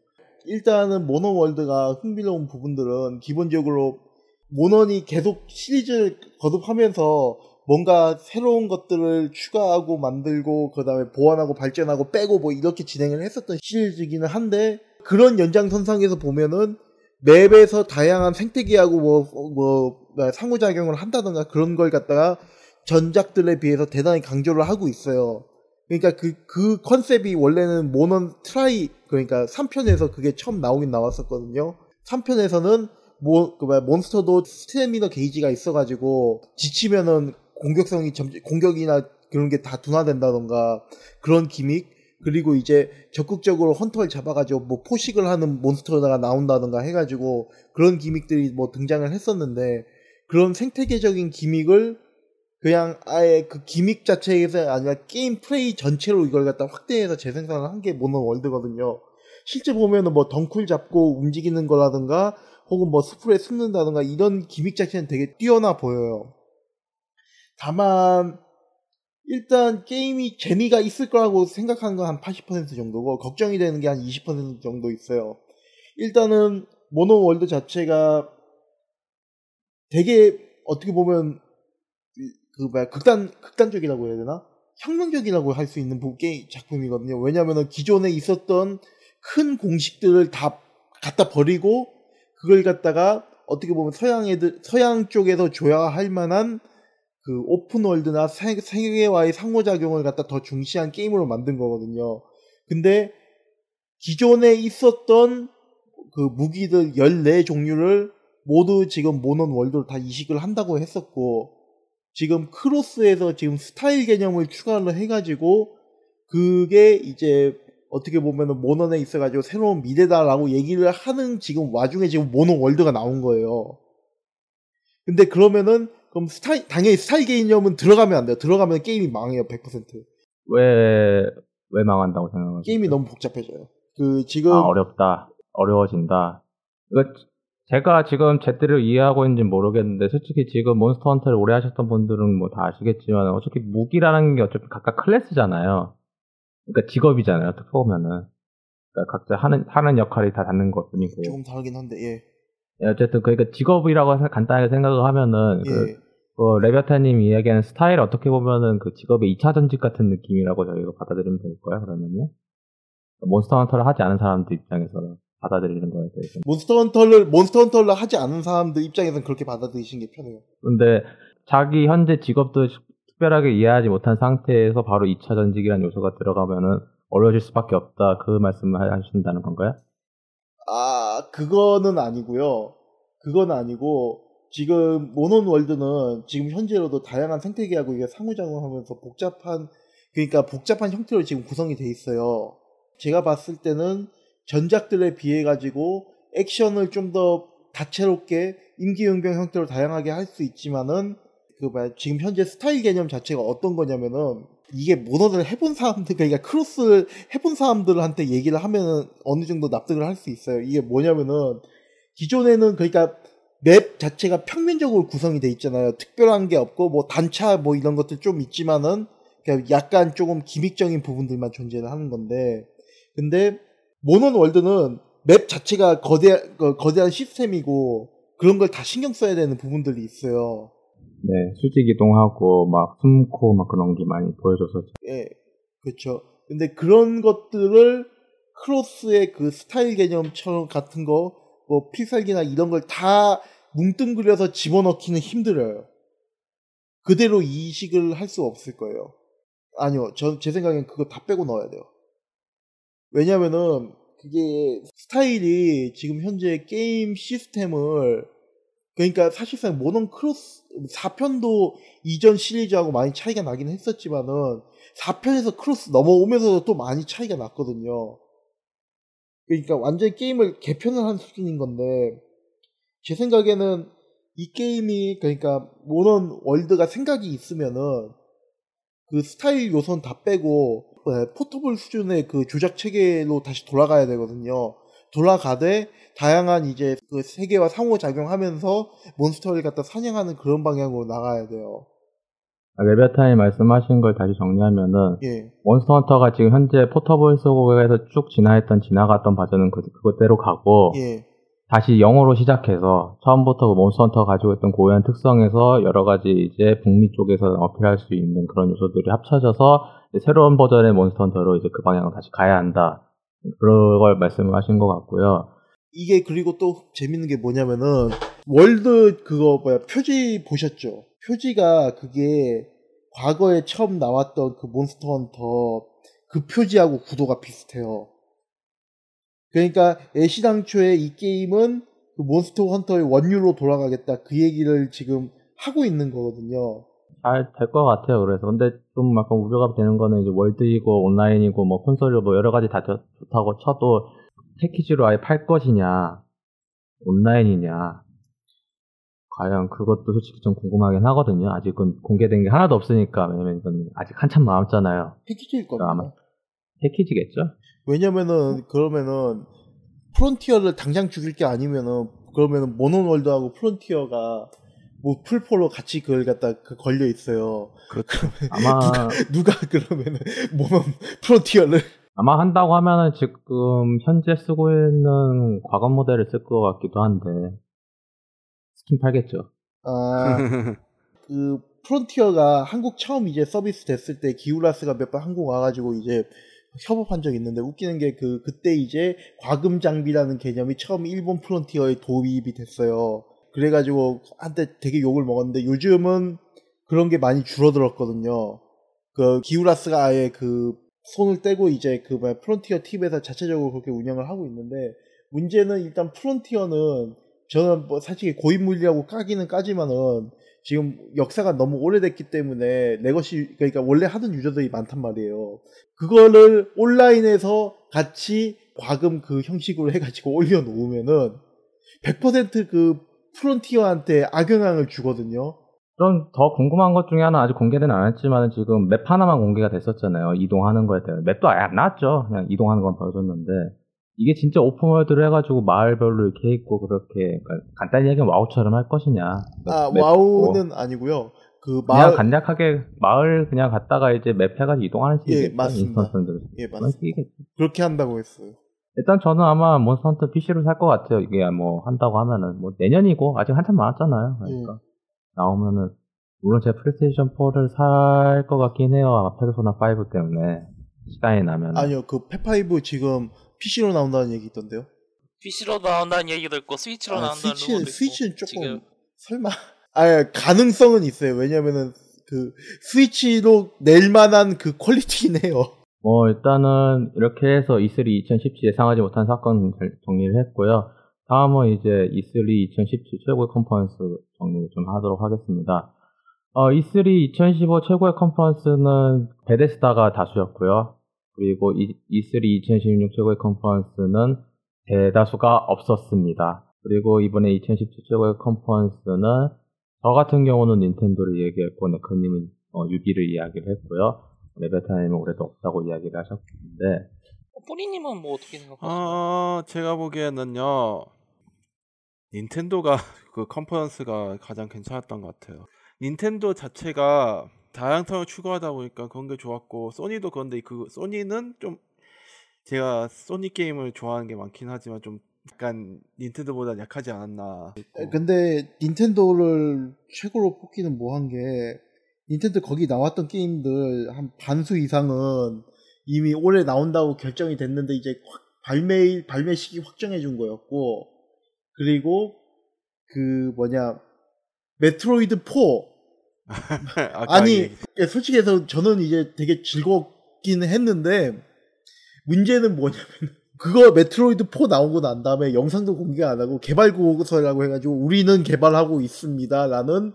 Speaker 3: 일단은 모넌 월드가 흥미로운 부분들은 기본적으로 모넌이 계속 시리즈를 거듭하면서 뭔가 새로운 것들을 추가하고 만들고 그다음에 보완하고 발전하고 빼고 뭐 이렇게 진행을 했었던 시리즈기는 한데 그런 연장선상에서 보면은 map에서 다양한 생태계하고 뭐, 뭐 상호작용을 한다던가 그런 걸 갖다가 전작들에 비해서 대단히 강조를 하고 있어요. 그러니까 그, 그 컨셉이 원래는 모넌 트라이, 그러니까 3편에서 그게 처음 나오긴 나왔었거든요. 3편에서는 모, 그 뭐야, 몬스터도 스태미너 게이지가 있어가지고 지치면은 공격성이 점, 공격이나 그런 게 다 둔화된다던가 그런 gimmick 그리고 이제 적극적으로 헌터를 잡아가지고 뭐 포식을 하는 몬스터가 나온다던가 해가지고 그런 gimmick들이 뭐 등장을 했었는데 그런 생태계적인 gimmick을 그냥 아예 그 gimmick 자체에서 아니라 게임 플레이 전체로 이걸 갖다 확대해서 재생산을 한 게 모넌 월드거든요. 실제 보면은 뭐 덩쿨 잡고 움직이는 거라든가 혹은 뭐 스프레 숨는다든가 이런 기믹 자체는 되게 뛰어나 보여요. 다만 일단 게임이 재미가 있을 거라고 생각하는 건 한 80% 정도고 걱정이 되는 게 한 20% 정도 있어요. 일단은 모노 월드 자체가 되게 어떻게 보면 그 뭐야 극단 극단적이라고 해야 되나 혁명적이라고 할 수 있는 게임 작품이거든요. 왜냐하면 기존에 있었던 큰 공식들을 다 갖다 버리고 그걸 갖다가 어떻게 보면 서양 애들 서양 쪽에서 줘야 할 만한 그 오픈월드나 세계와의 상호작용을 갖다 더 중시한 게임으로 만든 거거든요. 근데 기존에 있었던 그 무기들 14종류를 모두 지금 모넌 월드로 다 이식을 한다고 했었고 지금 크로스에서 지금 스타일 개념을 추가를 해가지고 그게 이제 어떻게 보면은 모넌에 있어가지고 새로운 미래다라고 얘기를 하는 지금 와중에 지금 모넌 월드가 나온 거예요. 근데 그러면은 그럼 스타일 당연히 스타일 개념은 들어가면 안 돼요. 들어가면 게임이 망해요 100%.
Speaker 1: 왜, 왜 망한다고 생각하세요?
Speaker 3: 게임이 너무 복잡해져요. 그 지금
Speaker 1: 아, 어렵다. 어려워진다. 그러니까 제가 지금 제대로 이해하고 있는지 모르겠는데 솔직히 지금 몬스터 헌터를 오래 하셨던 분들은 뭐 다 아시겠지만 어차피 무기라는 게 어차피 각각 클래스잖아요. 그러니까 직업이잖아요. 어떻게 보면은. 그러니까 각자 하는 하는 역할이 다 다른 것 뿐이고.
Speaker 3: 조금 다르긴 한데 예.
Speaker 1: 예, 어쨌든 그러니까 직업이라고 생- 간단하게 생각을 하면은
Speaker 3: 예.
Speaker 1: 그, 그 레비아타님 이야기하는 스타일 어떻게 보면은 그 직업의 2차 전직 같은 느낌이라고 저희가 받아들이면 될까요? 그러면요? 몬스터 헌터를 하지 않은 사람들 입장에서는 받아들이는 거에 대해서.
Speaker 3: 몬스터 헌터를 몬스터 헌터를 하지 않은 사람들 입장에서는 그렇게 받아들이시는 게 편해요.
Speaker 1: 근데 자기 현재 직업도 특별하게 이해하지 못한 상태에서 바로 2차 전직이라는 요소가 들어가면은 어려워질 수밖에 없다. 그 말씀을 하신다는 건가요?
Speaker 3: 아, 그거는 아니고요. 그건 아니고 지금 모논 월드는 지금 현재로도 다양한 생태계하고 이게 상호작용하면서 복잡한 그러니까 복잡한 형태로 지금 구성이 돼 있어요. 제가 봤을 때는 전작들에 비해 가지고 액션을 좀 더 다채롭게 임기응변 형태로 다양하게 할 수 있지만은 그 뭐야 지금 현재 스타일 개념 자체가 어떤 거냐면은 이게 모너를 해본 사람들 그러니까 크로스를 해본 사람들한테 얘기를 하면은 어느 정도 납득을 할 수 있어요. 이게 뭐냐면은 기존에는 그러니까 맵 자체가 평면적으로 구성이 돼 있잖아요. 특별한 게 없고 뭐 단차 뭐 이런 것들 좀 있지만은 그냥 약간 조금 기믹적인 부분들만 존재를 하는 건데 근데 모논 월드는 맵 자체가 거대 그 거대한 시스템이고 그런 걸 다 신경 써야 되는 부분들이 있어요.
Speaker 1: 네, 수직 이동하고 막 숨고 막 그런 게 많이 보여줘서
Speaker 3: 예, 그렇죠. 근데 그런 것들을 크로스의 그 스타일 개념처럼 같은 거, 뭐 필살기나 이런 걸 다 뭉뚱그려서 집어넣기는 힘들어요. 그대로 이식을 할 수 없을 거예요. 아니요, 저, 제 생각엔 그거 다 빼고 넣어야 돼요. 왜냐면은, 그게 스타일이 지금 현재 게임 시스템을, 그러니까 사실상 모넌 크로스, 4편도 이전 시리즈하고 많이 차이가 나긴 했었지만은, 4편에서 크로스 넘어오면서도 또 많이 차이가 났거든요. 그러니까 완전히 게임을 개편을 한 수준인 건데, 제 생각에는 이 게임이, 그러니까 모넌 월드가 생각이 있으면은, 그 스타일 요소는 다 빼고, 네, 포터블 수준의 그 조작 체계로 다시 돌아가야 되거든요. 돌아가되, 다양한 이제 그 세계와 상호작용하면서 몬스터를 갖다 사냥하는 그런 방향으로 나가야 돼요.
Speaker 1: 레베타님 말씀하신 걸 다시 정리하면은
Speaker 3: 예.
Speaker 1: 몬스터 헌터가 지금 현재 포터블 쪽에서 쭉 진화했던 지나갔던 버전은 그, 그것대로 가고
Speaker 3: 예.
Speaker 1: 다시 영으로 시작해서 처음부터 그 몬스터 헌터가 가지고 있던 고유한 특성에서 여러 가지 이제 북미 쪽에서 어필할 수 있는 그런 요소들이 합쳐져서 새로운 버전의 몬스터 헌터로 이제 그 방향으로 다시 가야 한다. 그런 걸 말씀하신 것 같고요.
Speaker 3: 이게 그리고 또 재밌는 게 뭐냐면은 월드 그거 뭐야 표지 보셨죠? 표지가 그게 과거에 처음 나왔던 그 몬스터 헌터 그 표지하고 구도가 비슷해요. 그러니까 애시당초에 이 게임은 그 몬스터 헌터의 원유로 돌아가겠다 그 얘기를 지금 하고 있는 거거든요.
Speaker 1: 잘 될 것 같아요. 그래서 근데 좀 약간 우려가 되는 거는 이제 월드이고 온라인이고 뭐 콘솔이고 뭐 여러 가지 다 좋- 좋다고 쳐도 패키지로 아예 팔 것이냐 온라인이냐 과연 그것도 솔직히 좀 궁금하긴 하거든요. 아직은 공개된 게 하나도 없으니까 왜냐면 이건 아직 한참 남았잖아요.
Speaker 3: 패키지일 겁니다.
Speaker 1: 아마 패키지겠죠?
Speaker 3: 왜냐면은 그러면은 프론티어를 당장 죽일 게 아니면은 그러면은 모노월드하고 프론티어가 뭐 풀포로 같이 그걸 갖다 그 걸려 있어요.
Speaker 4: 그렇죠.
Speaker 1: 아마
Speaker 3: 누가 그러면은 모노 프론티어를
Speaker 1: 아마 한다고 하면은 지금 현재 쓰고 있는 과거 모델을 쓸 것 같기도 한데 스킨 팔겠죠.
Speaker 3: 아 <laughs> 그 프론티어가 한국 처음 이제 서비스 됐을 때 기우라스가 몇 번 한국 와가지고 이제 협업한 적이 있는데 웃기는 게 그 그때 이제 과금 장비라는 개념이 처음 일본 프론티어에 도입이 됐어요. 그래가지고 한때 되게 욕을 먹었는데 요즘은 그런 게 많이 줄어들었거든요. 그 기우라스가 아예 그 손을 떼고 이제 그 뭐야 프론티어 팀에서 자체적으로 그렇게 운영을 하고 있는데 문제는 일단 프론티어는 저는 뭐 사실 고인물이라고 까기는 까지만은 지금 역사가 너무 오래됐기 때문에 내 것이 그러니까 원래 하던 유저들이 많단 말이에요. 그거를 온라인에서 같이 과금 그 형식으로 해가지고 <laughs> 올려놓으면은 100%그 프론티어한테 악영향을 주거든요.
Speaker 1: 좀더 궁금한 것 중에 하나 아직 공개는 안 했지만 지금 map 하나만 공개가 됐었잖아요. 이동하는 거에 대해. map도 아예 안 나왔죠. 그냥 이동하는 건 보여줬는데. 이게 진짜 open world를 해가지고 마을별로 이렇게 있고 그렇게 그러니까 간단히 얘기하면 와우처럼 할 것이냐.
Speaker 3: 아
Speaker 1: map
Speaker 3: 와우는 아니고요. 그
Speaker 1: 그냥
Speaker 3: 마을
Speaker 1: 간략하게 마을 그냥 갔다가 이제 map 해가지고 이동하는
Speaker 3: 예,
Speaker 1: 식이겠죠.
Speaker 3: 맞습니다.
Speaker 1: 인스턴트들.
Speaker 3: 예 맞습니다. 그렇게 한다고 했어요.
Speaker 1: 일단 저는 아마 몬스터 헌터 PC로 살 것 같아요. 이게 뭐 한다고 하면은 뭐 내년이고 아직 한참 남았잖아요. 그러니까 나오면은 물론 제가 플레이스테이션 4를 살 것 같긴 해요. 아마 페르소나 5 때문에 시간이 나면
Speaker 3: 아니요 그 페five 지금 PC로 나온다는 얘기 있던데요.
Speaker 2: PC로 나온다는 얘기도 있고 스위치로
Speaker 3: 아,
Speaker 2: 나온다는
Speaker 3: 스위치
Speaker 2: 루머도 있고
Speaker 3: 스위치는 조금
Speaker 2: 지금
Speaker 3: 설마 <laughs> 아 가능성은 있어요. 왜냐면은 그 스위치로 낼 만한 그 퀄리티긴 해요.
Speaker 1: 뭐 일단은 이렇게 해서 E3 2017 예상하지 못한 사건 잘- 정리를 했고요. 다음은 이제 E3 2017 최고의 컨퍼런스 정리를 좀 하도록 하겠습니다. 어, E3 2015 최고의 컨퍼런스는 베데스다가 다수였고요. 그리고 이- E3 2016 최고의 컨퍼런스는 대다수가 없었습니다. 그리고 이번에 2017 최고의 컨퍼런스는 저 같은 경우는 닌텐도를 얘기했고 네커님은 어, 유비를 이야기를 했고요. 레베타님은 올해도 없다고 이야기를 하셨는데
Speaker 2: 어, 뿌리님은 뭐 어떻게 생각하세요?
Speaker 4: 아, 제가 보기에는요. 닌텐도가 <laughs> 그 컨퍼런스가 가장 괜찮았던 것 같아요. 닌텐도 자체가 다양성을 추구하다 보니까 그런 게 좋았고 소니도 그런데 그 소니는 좀 제가 소니 게임을 좋아하는 게 많긴 하지만 좀 약간 닌텐도보다 약하지 않았나.
Speaker 3: 에, 근데 닌텐도를 최고로 뽑기는 뭐한 게 닌텐도 거기 나왔던 게임들 한 반수 이상은 이미 올해 나온다고 결정이 됐는데 이제 확 발매 발매 시기 확정해 준 거였고 그리고 그 뭐냐 메트로이드 4 <laughs>
Speaker 4: 아까
Speaker 3: 아니
Speaker 4: 얘기-
Speaker 3: 예, 솔직히 해서 저는 이제 되게 즐겁긴 했는데 문제는 뭐냐면 그거 메트로이드 4 나오고 난 다음에 영상도 공개 안 하고 개발 보고서라고 해가지고 우리는 개발하고 있습니다라는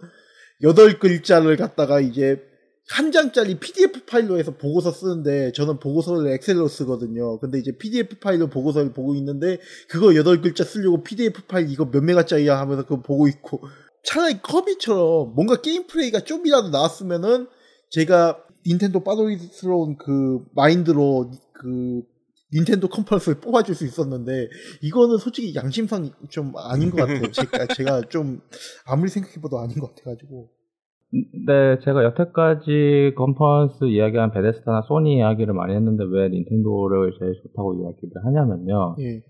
Speaker 3: 여덟 글자를 갖다가 이제 한 장짜리 PDF 파일로 해서 보고서 쓰는데 저는 보고서를 엑셀로 쓰거든요. 근데 이제 PDF 파일로 보고서를 보고 있는데 그거 여덟 글자 쓰려고 PDF 파일 이거 몇 메가짜리야 하면서 그거 보고 있고 차라리 커비처럼 뭔가 게임 플레이가 좀이라도 나왔으면은 제가 닌텐도 빠돌이스러운 그 마인드로 그 닌텐도 컨퍼런스를 뽑아줄 수 있었는데 이거는 솔직히 양심상 좀 아닌 것 같아요. 제가, <laughs> 제가 좀 아무리 생각해봐도 아닌 것 같아가지고
Speaker 1: 네, 제가 여태까지 컨퍼런스 이야기한 베데스다나 소니 이야기를 많이 했는데 왜 닌텐도를 제일 좋다고 이야기를 하냐면요.
Speaker 3: 예.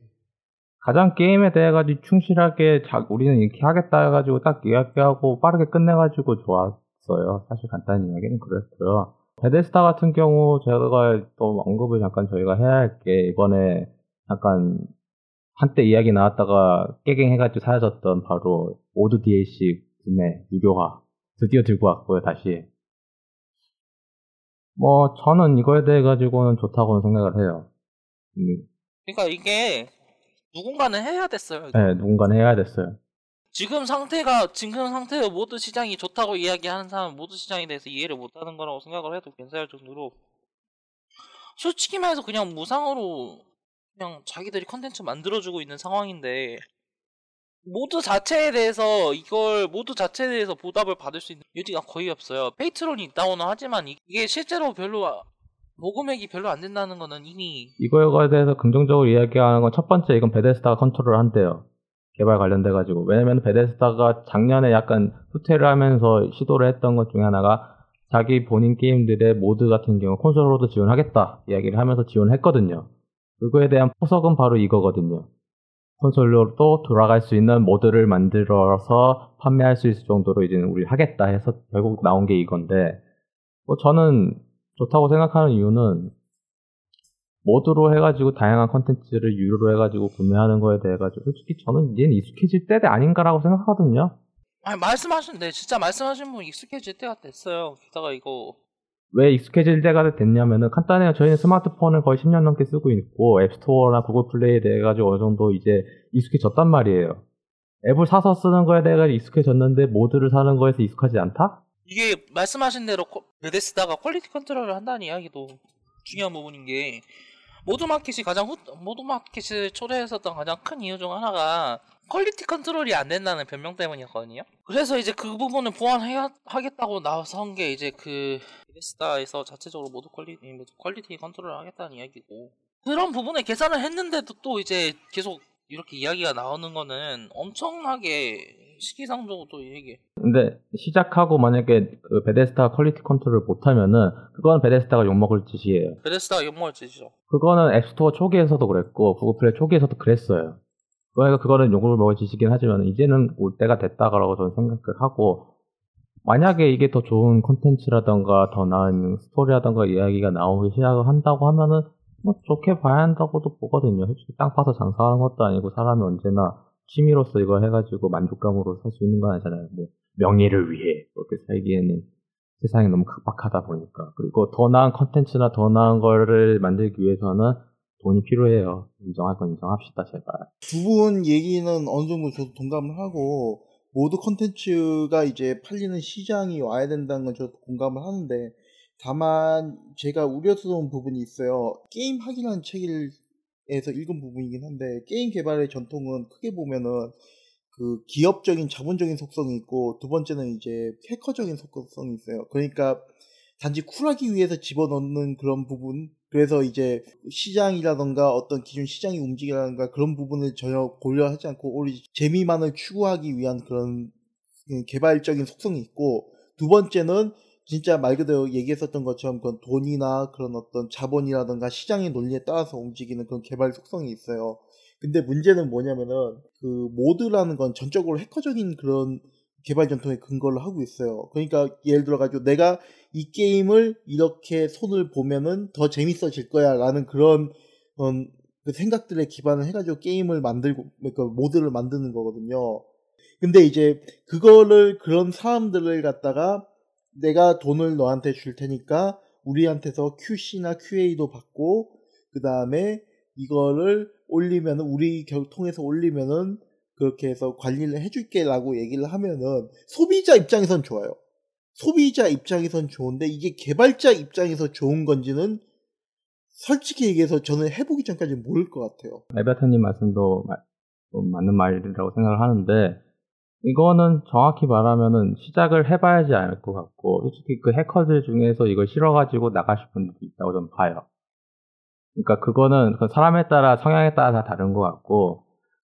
Speaker 1: 가장 게임에 대해 가지고 충실하게 자, 우리는 이렇게 하겠다 해가지고 딱 이야기하고 빠르게 끝내가지고 좋았어요. 사실 간단한 이야기는 그랬고요. 베데스타 같은 경우 제가 또 언급을 잠깐 저희가 해야 할 게 이번에 잠깐 한때 이야기 나왔다가 깨갱해가지고 사라졌던 바로 오드 DLC 구매 유료화 드디어 들고 왔고요 다시 뭐 저는 이거에 대해 가지고는 좋다고는 생각을 해요. 음,
Speaker 2: 그러니까 이게 누군가는 해야 됐어요. 이거.
Speaker 1: 네, 누군가는 해야 됐어요.
Speaker 2: 지금 상태가 지금 상태의 mod 시장이 좋다고 이야기하는 사람은 mod 시장에 대해서 이해를 못하는 거라고 생각을 해도 괜찮을 정도로 솔직히 말해서 그냥 무상으로 그냥 자기들이 컨텐츠 만들어주고 있는 상황인데 mod 자체에 대해서 이걸 mod 자체에 대해서 보답을 받을 수 있는 여지가 거의 없어요. Patreon이 있다고는 하지만 이게 실제로 별로 아- 모금액이 별로 안 된다는 거는 이미
Speaker 1: 이거에 대해서 긍정적으로 이야기하는 건 첫 번째 이건 베데스다가 컨트롤을 한대요. 개발 관련돼 가지고 왜냐면 베데스다가 작년에 약간 후퇴를 하면서 시도를 했던 것 중에 하나가 자기 본인 게임들의 모드 같은 경우 콘솔로도 지원하겠다 이야기를 하면서 지원했거든요. 그거에 대한 포석은 바로 이거거든요. 콘솔로도 돌아갈 수 있는 모드를 만들어서 판매할 수 있을 정도로 이제 우리 하겠다 해서 결국 나온 게 이건데 뭐 저는 좋다고 생각하는 이유는 모드로 해가지고 다양한 컨텐츠를 유료로 해가지고 구매하는 거에 대해 가지고 솔직히 저는 얘는 익숙해질 때 아닌가라고 생각하거든요.
Speaker 2: 아니 말씀하신 네 진짜 말씀하신 분 익숙해질 때가 됐어요. 게다가 이거
Speaker 1: 왜 익숙해질 때가 됐냐면은 간단해요. 저희는 스마트폰을 거의 10년 넘게 쓰고 있고 앱스토어나 구글 플레이에 대해 가지고 어느 정도 이제 익숙해졌단 말이에요. 앱을 사서 쓰는 거에 대해 익숙해졌는데 모드를 사는 거에서 익숙하지 않다?
Speaker 2: 이게 말씀하신 대로 코- 베데스다가 quality control을 한다는 이야기도 중요한 부분인 게 mod market이 가장 후, mod market을 초래했었던 가장 큰 이유 중 하나가 quality control이 안 된다는 변명 때문이었거든요. 그래서 이제 그 부분을 보완하겠다고 나선 게 이제 그 베데스다에서 자체적으로 mod quality mod quality control을 하겠다는 이야기고 그런 부분에 계산을 했는데도 또 이제 계속 이렇게 이야기가 나오는 거는 엄청나게 또 이게
Speaker 1: 근데 시작하고 만약에 그 베데스다 quality control을 못하면은 그건 베데스다가 욕먹을 짓이에요.
Speaker 2: 베데스다가 욕먹을 짓이죠.
Speaker 1: 그거는 앱스토어 초기에서도 그랬고 구글 플레이 초기에서도 그랬어요. 그러니까 그거는 욕을 먹을 짓이긴 하지만 이제는 올 때가 됐다라고 저는 생각을 하고 만약에 이게 더 좋은 콘텐츠라던가 더 나은 스토리라던가 이야기가 나오기 시작을 한다고 하면은 뭐 좋게 봐야 한다고도 보거든요. 솔직히 땅 파서 장사하는 것도 아니고 사람이 언제나 취미로서 이거 해가지고 만족감으로 살 수 있는 건 아니잖아요. 뭐 명예를 위해 그렇게 살기에는 세상이 너무 각박하다 보니까 그리고 더 나은 컨텐츠나 더 나은 거를 만들기 위해서는 돈이 필요해요. 인정할 건 인정합시다 제발.
Speaker 3: 두 분 얘기는 어느 정도 저도 동감을 하고 mod 컨텐츠가 이제 팔리는 시장이 와야 된다는 건 저도 공감을 하는데 다만 제가 우려스러운 부분이 있어요. 게임 학이라는 책 에서 읽은 부분이긴 한데 게임 개발의 전통은 크게 보면은 그 기업적인 자본적인 속성이 있고 두 번째는 이제 해커적인 속성이 있어요. 그러니까 단지 쿨하기 위해서 집어넣는 그런 부분 그래서 이제 시장이라던가 어떤 기존 시장이 움직이라던가 그런 부분을 전혀 고려하지 않고 오히려 재미만을 추구하기 위한 그런 개발적인 속성이 있고 두 번째는 진짜 말 그대로 얘기했었던 것처럼 그런 돈이나 그런 어떤 자본이라던가 시장의 논리에 따라서 움직이는 그런 개발 속성이 있어요. 근데 문제는 뭐냐면은 그 모드라는 건 전적으로 해커적인 그런 개발 전통에 근거를 하고 있어요. 그러니까 예를 들어 가지고 내가 이 게임을 이렇게 손을 보면은 더 재밌어질 거야 라는 그런 음, 그 생각들에 기반을 해가지고 게임을 만들고 그 모드를 만드는 거거든요. 근데 이제 그거를 그런 사람들을 갖다가 내가 돈을 너한테 줄 테니까 우리한테서 QC나 QA도 받고 그 다음에 이거를 올리면 우리 겨- 통해서 올리면은 그렇게 해서 관리를 해줄게라고 얘기를 하면은 소비자 입장에선 좋아요. 소비자 입장에선 좋은데 이게 개발자 입장에서 좋은 건지는 솔직히 얘기해서 저는 해보기 전까지 모를 것 같아요.
Speaker 1: 에베타님 말씀도 마- 좀 맞는 말이라고 생각을 하는데 이거는 정확히 말하면은 시작을 해봐야지 알 것 같고 솔직히 그 해커들 중에서 이걸 싫어가지고 나가실 분들도 있다고 저는 봐요. 그러니까 그거는 그 사람에 따라 성향에 따라 다 다른 것 같고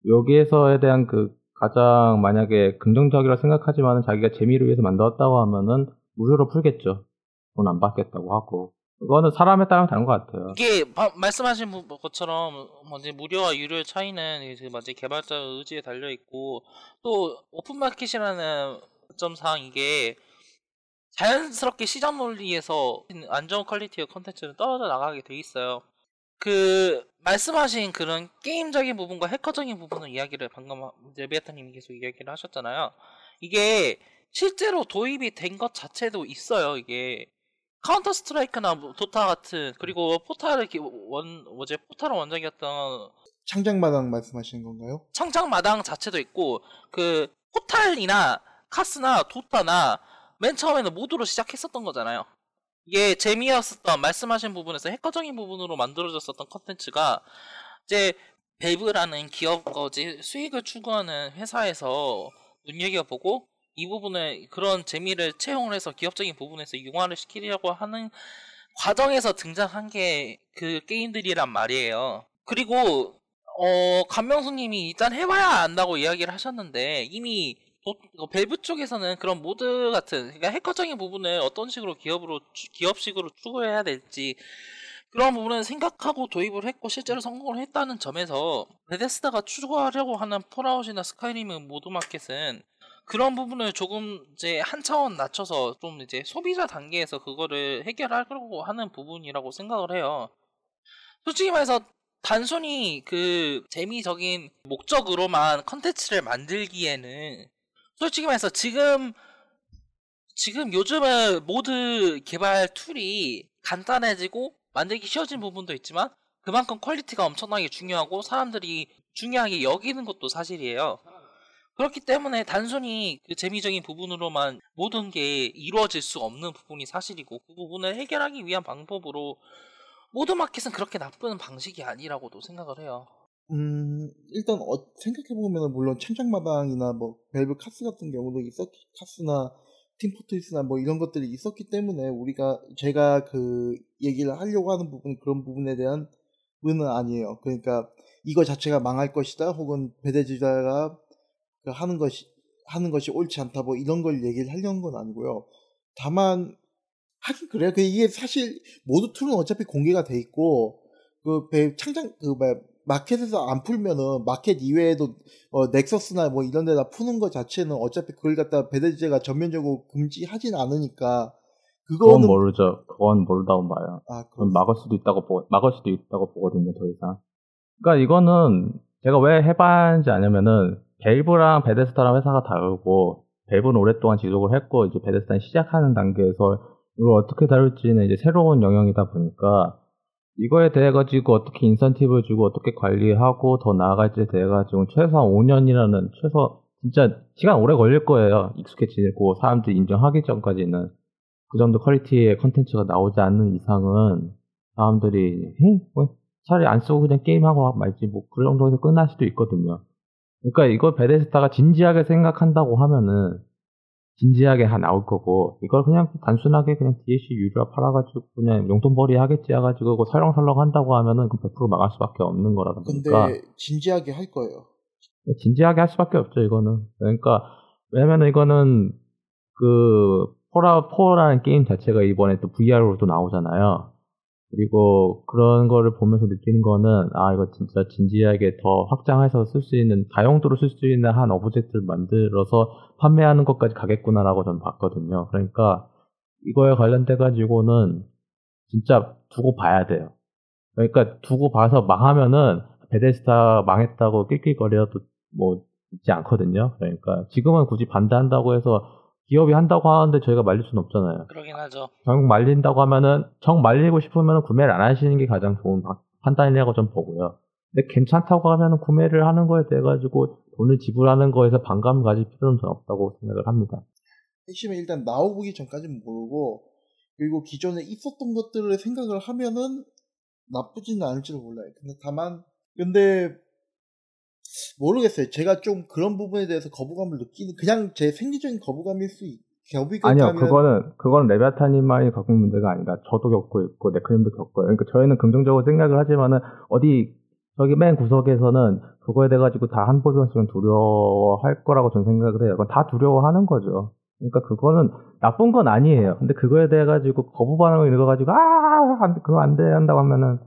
Speaker 1: 여기에서에 대한 그 가장 만약에 긍정적이라 생각하지만 자기가 재미를 위해서 만들었다고 하면은 무료로 풀겠죠. 돈 안 받겠다고 하고. 그거는 사람에 따라 다른 것 같아요.
Speaker 2: 이게 바- 말씀하신 부- 것처럼 먼저 무료와 유료의 차이는 이제 먼저 개발자 의지에 달려 있고 또 open market이라는 점상 이게 자연스럽게 시장 논리에서 안 좋은 quality의 컨텐츠는 떨어져 나가게 돼 있어요. 그 말씀하신 그런 게임적인 부분과 해커적인 부분의 이야기를 방금 레비아타님이 계속 이야기를 하셨잖아요. 이게 실제로 도입이 된 것 자체도 있어요. 이게 카운터 스트라이크나 뭐 도타 같은 그리고 포탈을 기- 원 어제 포탈의 원작이었던
Speaker 3: 창작마당 말씀하시는 건가요?
Speaker 2: 창작마당 자체도 있고 그 포탈이나 카스나 도타나 맨 처음에는 mod로 시작했었던 거잖아요. 이게 재미였었던 말씀하신 부분에서 해커적인 부분으로 만들어졌었던 컨텐츠가 이제 밸브라는 기업 거지 수익을 추구하는 회사에서 눈여겨보고 이 부분에 그런 재미를 채용을 해서 기업적인 부분에서 융화를 시키려고 하는 과정에서 등장한 게 그 게임들이란 말이에요. 그리고 어, 감명수님이 일단 해봐야 안다고 이야기를 하셨는데 이미 도- 어, 쪽에서는 그런 mod 같은 그러니까 해커적인 부분을 어떤 식으로 기업으로 추- 기업식으로 추구해야 될지 그런 부분을 생각하고 도입을 했고 실제로 성공을 했다는 점에서 베데스다가 추구하려고 하는 폴아웃이나 스카이림 mod market은 그런 부분을 조금 이제 한 차원 낮춰서 좀 이제 소비자 단계에서 그거를 해결하려고 하는 부분이라고 생각을 해요. 솔직히 말해서 단순히 그 재미적인 목적으로만 컨텐츠를 만들기에는 솔직히 말해서 지금 지금 요즘은 mod 개발 tool이 간단해지고 만들기 쉬워진 부분도 있지만 그만큼 quality가 엄청나게 중요하고 사람들이 중요하게 여기는 것도 사실이에요. 그렇기 때문에 단순히 그 재미적인 부분으로만 모든 게 이루어질 수 없는 부분이 사실이고 그 부분을 해결하기 위한 방법으로 mod market은 그렇게 나쁜 방식이 아니라고도 생각을 해요.
Speaker 3: 음, 일단 어, 생각해보면 물론 창작마당이나 뭐 밸브 카스 같은 경우도 있었 카스나 팀포트리스나 뭐 이런 것들이 있었기 때문에 우리가 제가 그 얘기를 하려고 하는 부분 그런 부분에 대한 의는 아니에요. 그러니까 이거 자체가 망할 것이다 혹은 그 하는 것이 하는 것이 옳지 않다 뭐 이런 걸 얘기를 하려는 건 아니고요. 다만 하긴 그래요. 그 이게 사실 mod tool은 어차피 공개가 돼 있고 그 배- 창작 그 뭐야 마켓에서 안 풀면은 마켓 이외에도 어, 넥서스나 뭐 이런 데다 푸는 것 자체는 어차피 그걸 갖다 베데지가 전면적으로 금지하진 않으니까
Speaker 1: 그건
Speaker 3: 그거는
Speaker 1: 모르죠. 그건 모르다고 봐요.
Speaker 3: 아, 그
Speaker 1: 그건 막을 수도 있다고 보, 막을 수도 있다고 보거든요, 더 이상. 그러니까 이거는 제가 왜 해봤는지 아냐면은 밸브랑 베데스다랑 회사가 다르고 밸브는 오랫동안 지속을 했고 이제 베데스다는 시작하는 단계에서 이걸 어떻게 다룰지는 이제 새로운 영역이다 보니까 이거에 대해 가지고 어떻게 인센티브를 주고 어떻게 관리하고 더 나아갈지에 대해 가지고 최소한 5년이라는 최소 진짜 시간 오래 걸릴 거예요. 익숙해지고 사람들이 인정하기 전까지는 그 정도 퀄리티의 컨텐츠가 나오지 않는 이상은 사람들이 헤? 뭐 차라리 안 쓰고 그냥 게임하고 말지 뭐 그 정도에서 끝날 수도 있거든요. 그러니까 이걸 베데스다가 진지하게 생각한다고 하면은 진지하게 하 나올 거고 이걸 그냥 단순하게 그냥 DLC 유료 팔아가지고 그냥 용돈벌이 하겠지 해가지고 그거 설렁설렁 한다고 하면은 그 100% 망할 수밖에 없는 거라다
Speaker 3: 근데
Speaker 1: 보니까
Speaker 3: 진지하게 할 거예요.
Speaker 1: 진지하게 할 수밖에 없죠, 이거는. 그러니까, 왜냐면 이거는, 그, 폴아웃, 폴아웃이라는 게임 자체가 이번에 또 VR로 또 나오잖아요. 그리고 그런 거를 보면서 느끼는 거는, 아, 이거 진짜 진지하게 더 확장해서 쓸 수 있는, 다용도로 쓸 수 있는 한 object를 만들어서 판매하는 것까지 가겠구나라고 저는 봤거든요. 그러니까, 이거에 관련돼 가지고는, 진짜 두고 봐야 돼요. 그러니까 두고 봐서 망하면은 베데스다 망했다고 낄낄거려도 뭐 있지 않거든요. 그러니까 지금은 굳이 반대한다고 해서 기업이 한다고 하는데 저희가 말릴 수는 없잖아요.
Speaker 2: 그러긴 하죠.
Speaker 1: 결국 말린다고 하면은 정 말리고 싶으면 구매를 안 하시는 게 가장 좋은 방- 판단이라고 좀 보고요. 근데 괜찮다고 하면 구매를 하는 거에 대해 가지고 돈을 지불하는 거에서 반감을 가질 필요는 전 없다고 생각을 합니다.
Speaker 3: 핵심은 일단 나오기 전까지는 모르고 그리고 기존에 있었던 것들을 생각을 하면은 나쁘지는 않을지도 몰라요. 근데 다만 근데 모르겠어요. 제가 좀 그런 부분에 대해서 거부감을 느끼는 그냥 제 생리적인 거부감일 수 있.
Speaker 1: 아니요, 그거는 그건 레비아타님만이 겪은 문제가 아니라 저도 겪고 있고 네크님도 겪어요. 그러니까 저희는 긍정적으로 생각을 하지만은 어디 저기 맨 구석에서는 그거에 대해 가지고 다 한 번씩은 두려워할 거라고 저는 생각을 해요. 그건 다 두려워하는 거죠. 그러니까 그거는 나쁜 건 아니에요. 근데 그거에 대해 가지고 거부 반응을 읽어 가지고 아, 안, 그거 안 돼 한다고 하면은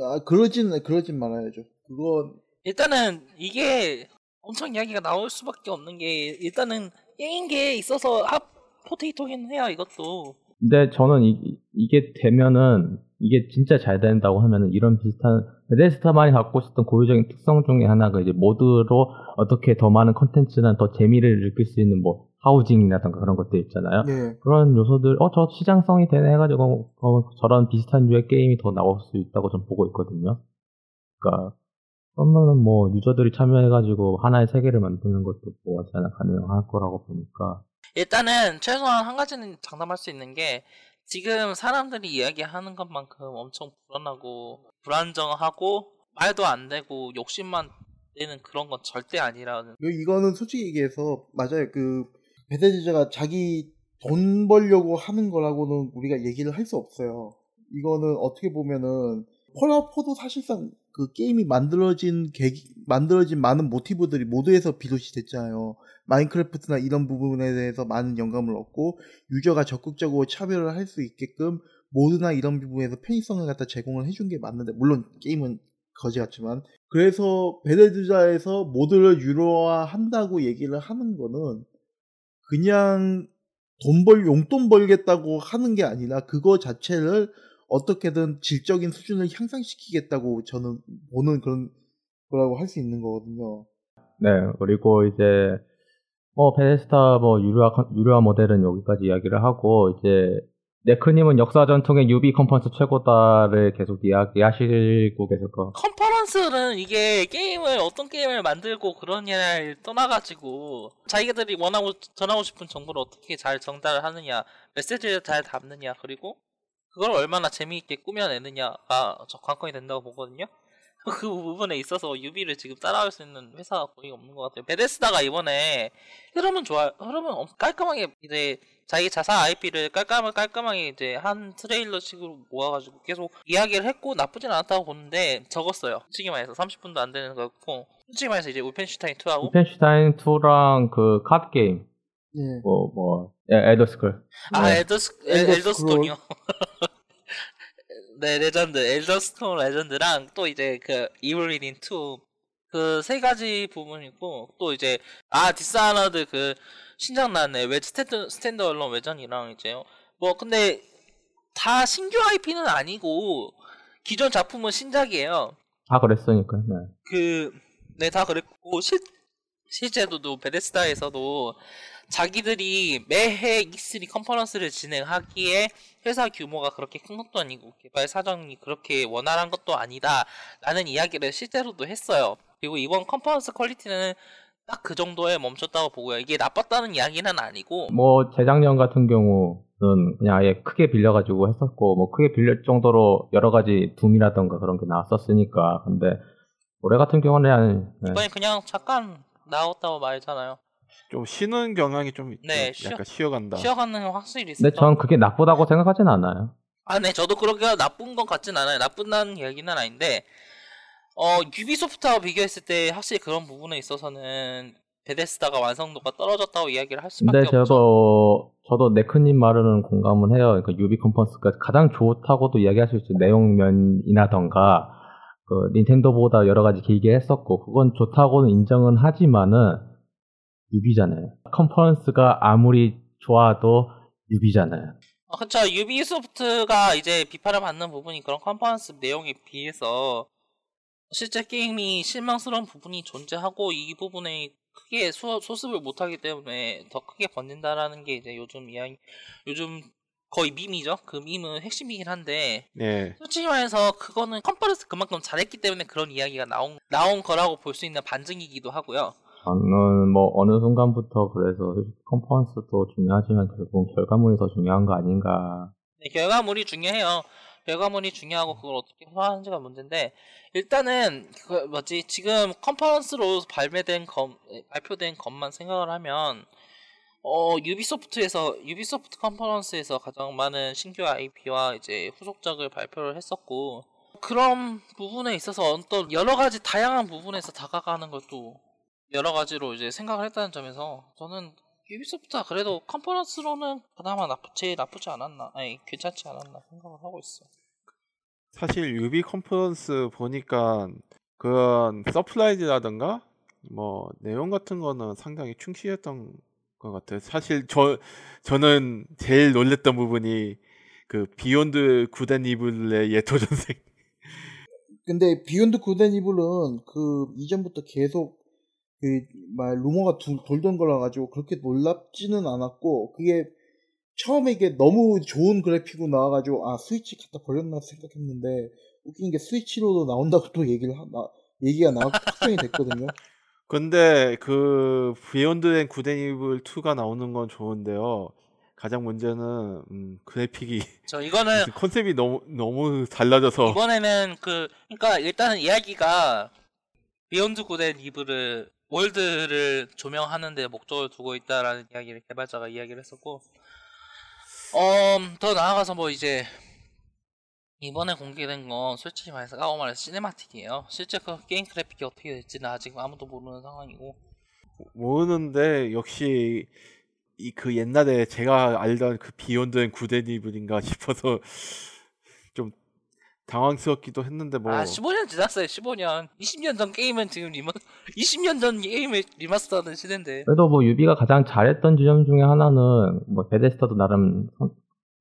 Speaker 3: 아, 그러진 그러진 말아야죠. 그건
Speaker 2: 일단은 이게 엄청 이야기가 나올 수밖에 없는 게 일단은 게임계에 있어서 핫 포테이토긴 해요 이것도
Speaker 1: 근데 저는 이, 이게 되면은 이게 진짜 잘 된다고 하면은 이런 비슷한 베데스타만이 갖고 있었던 고유적인 특성 중에 하나가 이제 모드로 어떻게 더 많은 컨텐츠나 더 재미를 느낄 수 있는 뭐 하우징이라던가 그런 것들 있잖아요.
Speaker 3: 예.
Speaker 1: 그런 요소들 어 저 시장성이 되네 해가지고 어, 저런 비슷한 류의 게임이 더 나올 수 있다고 전 보고 있거든요. 그러니까 그러면은 뭐 유저들이 참여해가지고 하나의 세계를 만드는 것도 뭐 하지 않아 가능할 거라고 보니까
Speaker 2: 일단은 최소한 한 가지는 장담할 수 있는 게 지금 사람들이 이야기하는 것만큼 엄청 불안하고 불안정하고 말도 안 되고 욕심만 내는 그런 건 절대 아니라는
Speaker 3: 그 이거는 솔직히 얘기해서 맞아요. 그 베데스다가 자기 돈 벌려고 하는 거라고는 우리가 얘기를 할 수 없어요. 이거는 어떻게 보면은 폴아웃 4도 사실상 그 게임이 만들어진 계기, 만들어진 많은 모티브들이 모드에서 비롯이 됐잖아요. 마인크래프트나 이런 부분에 대해서 많은 영감을 얻고 유저가 적극적으로 참여를 할 수 있게끔 모드나 이런 부분에서 편의성을 갖다 제공을 해준 게 맞는데 물론 게임은 거지 같지만 그래서 베데스다에서 모드를 유료화한다고 얘기를 하는 거는 그냥 돈 벌 용돈 벌겠다고 하는 게 아니라 그거 자체를 어떻게든 질적인 수준을 향상시키겠다고 저는 보는 그런 거라고 할 수 있는 거거든요.
Speaker 1: 네 그리고 이제 뭐 베데스다 뭐 유료화 컨- 유료화 모델은 여기까지 이야기를 하고 이제 네크님은 역사 전통의 유비 컨퍼런스 최고다를 계속 이야기하시고 계실 거.
Speaker 2: 컨퍼런스는 이게 게임을 어떤 게임을 만들고 그러냐를 떠나가지고 자기들이 원하고 전하고 싶은 정보를 어떻게 잘 전달을 하느냐 메시지를 잘 담느냐 그리고 그걸 얼마나 재미있게 꾸며내느냐가 저 관건이 된다고 보거든요. <laughs> 그 부분에 있어서 유비를 지금 따라갈 수 있는 회사가 거의 없는 것 같아요. 베데스다가 이번에 흐름은 좋아요. 흐름은 엄- 깔끔하게 이제 자기 자사 IP를 깔끔 깔끔하게 이제 한 트레일러식으로 모아가지고 계속 이야기를 했고 나쁘진 않았다고 보는데 적었어요. 솔직히 말해서 30분도 안 되는 거고 솔직히 말해서 이제 울펜슈타인 2하고
Speaker 1: Wolfenstein 2랑 그 카드 게임
Speaker 3: 예.
Speaker 1: 뭐뭐 Elder Scr-
Speaker 2: 아
Speaker 1: 네.
Speaker 3: Elder
Speaker 2: Elder Elder스톤이요. 네 Legends Elder스톤 Legends랑 또 이제 그 Evil Within 2 그 세 가지 부분이 있고 또 이제 아 Dishonored 그 신작 나왔네 웨 stand standalone 외전이랑 이제 뭐 근데 다 신규 IP는 아니고 기존 작품은 신작이에요.
Speaker 1: 다 그랬으니까. 네.
Speaker 2: 그, 네, 다 그랬고, 실, 실제로도 베데스다에서도 자기들이 매해 E3 컨퍼런스를 진행하기에 회사 규모가 그렇게 큰 것도 아니고 개발 사정이 그렇게 원활한 것도 아니다 라는 이야기를 실제로도 했어요. 그리고 이번 컨퍼런스 퀄리티는 딱 그 정도에 멈췄다고 보고요. 이게 나빴다는 이야기는 아니고
Speaker 1: 뭐 재작년 같은 경우 는 그냥 아예 크게 빌려가지고 했었고 뭐 크게 빌릴 정도로 여러 가지 둠이라던가 그런 게 나왔었으니까 근데 올해 같은 경우는 그냥, 네.
Speaker 2: 이번에 그냥 잠깐 나왔다고 말잖아요.
Speaker 4: 좀 쉬는 경향이 좀.
Speaker 2: 네, 쉬어-
Speaker 4: 약간 쉬어간다.
Speaker 2: 쉬어가는 건 확실히 있어요.
Speaker 1: 근데 전 그게 나쁘다고 생각하진 않아요.
Speaker 2: 아, 네, 저도 그렇게 나쁜 것 같진 않아요. 나쁜다는 얘기는 아닌데, 어, 유비소프트하고 비교했을 때 확실히 그런 부분에 있어서는 베데스다가 완성도가 떨어졌다고 이야기를 할 수밖에
Speaker 1: 근데
Speaker 2: 없죠.
Speaker 1: 저도 저도 네크님 말은 공감은 해요. 그러니까 유비 컨퍼런스가 가장 좋다고도 이야기할 수 있죠. 내용면이라던가 그 닌텐도보다 여러 가지 길게 했었고 그건 좋다고는 인정은 하지만은 유비잖아요. 컨퍼런스가 아무리 좋아도 유비잖아요.
Speaker 2: 어, 그쵸. 유비소프트가 이제 비판을 받는 부분이 그런 컨퍼런스 내용에 비해서 실제 게임이 실망스러운 부분이 존재하고 이 부분에 크게 수, 수습을 못하기 때문에 더 크게 번진다라는 게 이제 요즘 이야기, 요즘 거의 밈이죠. 그 밈은 핵심이긴 한데
Speaker 4: 네.
Speaker 2: 솔직히 말해서 그거는 컨퍼런스 그만큼 잘했기 때문에 그런 이야기가 나온 나온 거라고 볼 수 있는 반증이기도 하고요.
Speaker 1: 저는 뭐 어느 순간부터 그래서 컨퍼런스도 중요하지만 결국 결과물이 더 중요한 거 아닌가.
Speaker 2: 네, 결과물이 중요해요. 결과물이 중요하고 그걸 어떻게 소화하는지가 문제인데 일단은 그 뭐지 지금 컨퍼런스로 발매된 검 발표된 것만 생각을 하면 어 유비소프트에서 유비소프트 컨퍼런스에서 가장 많은 신규 IP와 이제 후속작을 발표를 했었고 그런 부분에 있어서 어떤 여러 가지 다양한 부분에서 다가가는 것도 여러 가지로 이제 생각을 했다는 점에서 저는 유비소프트가 그래도 컨퍼런스로는 그나마 나쁘지 나쁘지 않았나 아니 괜찮지 않았나 생각을 하고 있어.
Speaker 4: 사실 유비 컨퍼런스 보니까 그런 surprise라든가 뭐 내용 같은 거는 상당히 충실했던 것 같아요. 사실 저 저는 제일 놀랬던 부분이 그 Beyond Good and Evil의 예토전생
Speaker 3: 근데 Beyond Good and Evil은 그 이전부터 계속 그말 루머가 두- 돌던 거라 가지고 그렇게 놀랍지는 않았고 그게 처음에 이게 너무 좋은 그래픽으로 나와가지고 아 스위치 갖다 버렸나 생각했는데 웃긴 게 스위치로도 나온다고 또 얘기를 하, 나, 얘기가 나 확정이 됐거든요. <laughs>
Speaker 4: 근데 그 Beyond and Good and Evil 2가 나오는 건 좋은데요. 가장 문제는 음, 그래픽이
Speaker 2: 저 이거는 <laughs>
Speaker 4: 컨셉이 너무 너무 달라져서
Speaker 2: 이번에는 그 그러니까 일단은 이야기가 Beyond Good and Evil을 월드를 조명하는 데 목적을 두고 있다라는 이야기를 개발자가 이야기를 했었고 어 더 나아가서 뭐 이제 이번에 공개된 건 솔직히 말해서 까고 말해서 cinematic이에요. 실제 그 게임 그래픽이 어떻게 될지는 아직 아무도 모르는 상황이고.
Speaker 4: 모르는데 역시 이 그 옛날에 제가 알던 그 Beyond and Good and Evil인가 <laughs> 싶어서 좀 당황스럽기도 했는데 뭐.
Speaker 2: 아 15년 지났어요 15년. 20년 전 게임은 지금 리마 <laughs> 20년 전 게임을 리마스터하는 시대인데.
Speaker 1: 그래도 뭐 유비가 가장 잘했던 지점 중에 하나는 뭐 베데스다도 나름 선-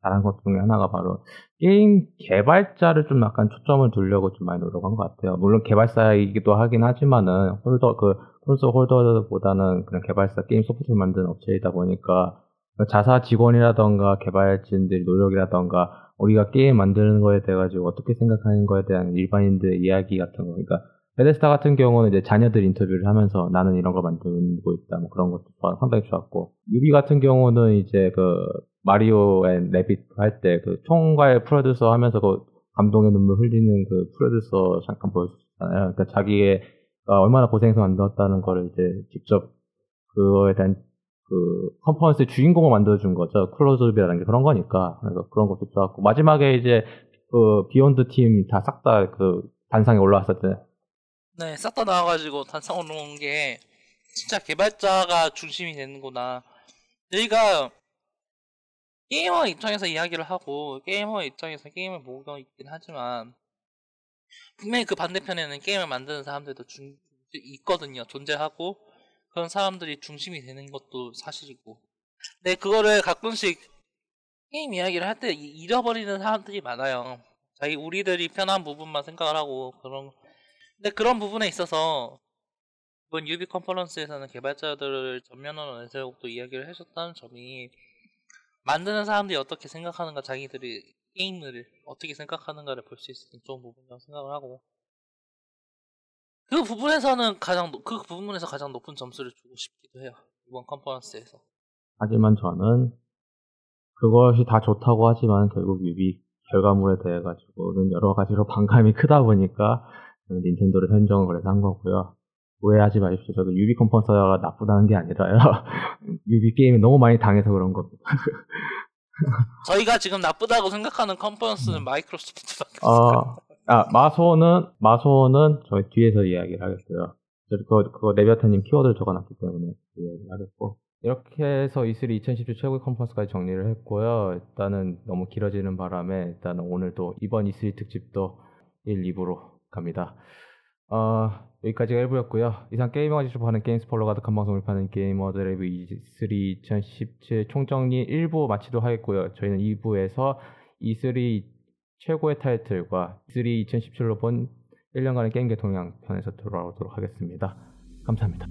Speaker 1: 잘한 것 중에 하나가 바로 게임 개발자를 좀 약간 초점을 두려고 좀 많이 노력한 것 같아요. 물론 개발사이기도 하긴 하지만은 holder 그 콘솔 holder보다는 그냥 개발사 게임 소프트를 만드는 업체이다 보니까 자사 직원이라던가 개발진들 노력이라던가 우리가 게임 만드는 거에 대해 가지고 어떻게 생각하는 거에 대한 일반인들의 이야기 같은 거. 그러니까 베데스다 같은 경우는 이제 자녀들 인터뷰를 하면서 나는 이런 걸 만들고 있다. 뭐 그런 것도 상당히 좋았고. 유비 같은 경우는 이제 그 마리오 앤 래비드 할 때 그 총괄 프로듀서 하면서 그 감동의 눈물 흘리는 그 프로듀서 잠깐 보여줬잖아요. 그러니까 자기의 어, 얼마나 고생해서 만들었다는 거를 이제 직접 그거에 대한 그 컨퍼런스의 주인공을 만들어준 거죠. 클로즈업이라는 게 그런 거니까. 그래서 그런 것도 좋았고 마지막에 이제 그 비욘드 팀 다 싹 다 그 단상에 올라왔을 때
Speaker 2: 네, 싹 다 나와가지고 단상 올라온 게 진짜 개발자가 중심이 되는구나. 저희가 게이머 입장에서 이야기를 하고 게이머 입장에서 게임을 보고 있긴 하지만 분명히 그 반대편에는 게임을 만드는 사람들도 중, 있거든요. 존재하고 그런 사람들이 중심이 되는 것도 사실이고. 근데 그거를 가끔씩 게임 이야기를 할 때 잃어버리는 사람들이 많아요. 자기 우리들이 편한 부분만 생각을 하고 그런 근데 그런 부분에 있어서 이번 유비 컨퍼런스에서는 개발자들을 전면으로 내세우고 또 이야기를 해줬다는 점이 만드는 사람들이 어떻게 생각하는가 자기들이 게임을 어떻게 생각하는가를 볼 수 있는 좋은 부분이라고 생각을 하고 그 부분에서는 가장 높- 그 부분에서 가장 높은 점수를 주고 싶기도 해요 이번 컨퍼런스에서
Speaker 1: 하지만 저는 그것이 다 좋다고 하지만 결국 유비 결과물에 대해 가지고는 여러 가지로 <laughs> 반감이 크다 보니까 닌텐도를 선정을 그래서 한 거고요. 오해하지 마십시오. 저도 유비 컨퍼런스가 나쁘다는 게 아니라요. <laughs> 유비 게임이 너무 많이 당해서 그런 겁니다. <laughs>
Speaker 2: 저희가 지금 나쁘다고 생각하는 컨퍼런스는 마이크로소프트밖에 없어요
Speaker 1: 어, 아, 마소는, 마소는 저희 뒤에서 이야기를 하겠고요. 저 그거, 그거 레비아타님 키워드를 적어놨기 때문에 그 이야기를 하겠고. 이렇게 해서 E3 2017 최고의 컨퍼런스까지 정리를 했고요. 일단은 너무 길어지는 바람에 일단은 오늘도 이번 E3 특집도 1, 2부로 갑니다. 어, 여기까지가 1부였고요. 이상 게이머가 직접 하는 게임 스포일러 가득한 방송을 파는 게이머드 레이브 E3 2017 총정리 1부 마치도록 하겠고요. 저희는 2부에서 E3 최고의 타이틀과 E3 2017로 본 1년간의 게임계 동향 편에서 돌아오도록 하겠습니다. 감사합니다.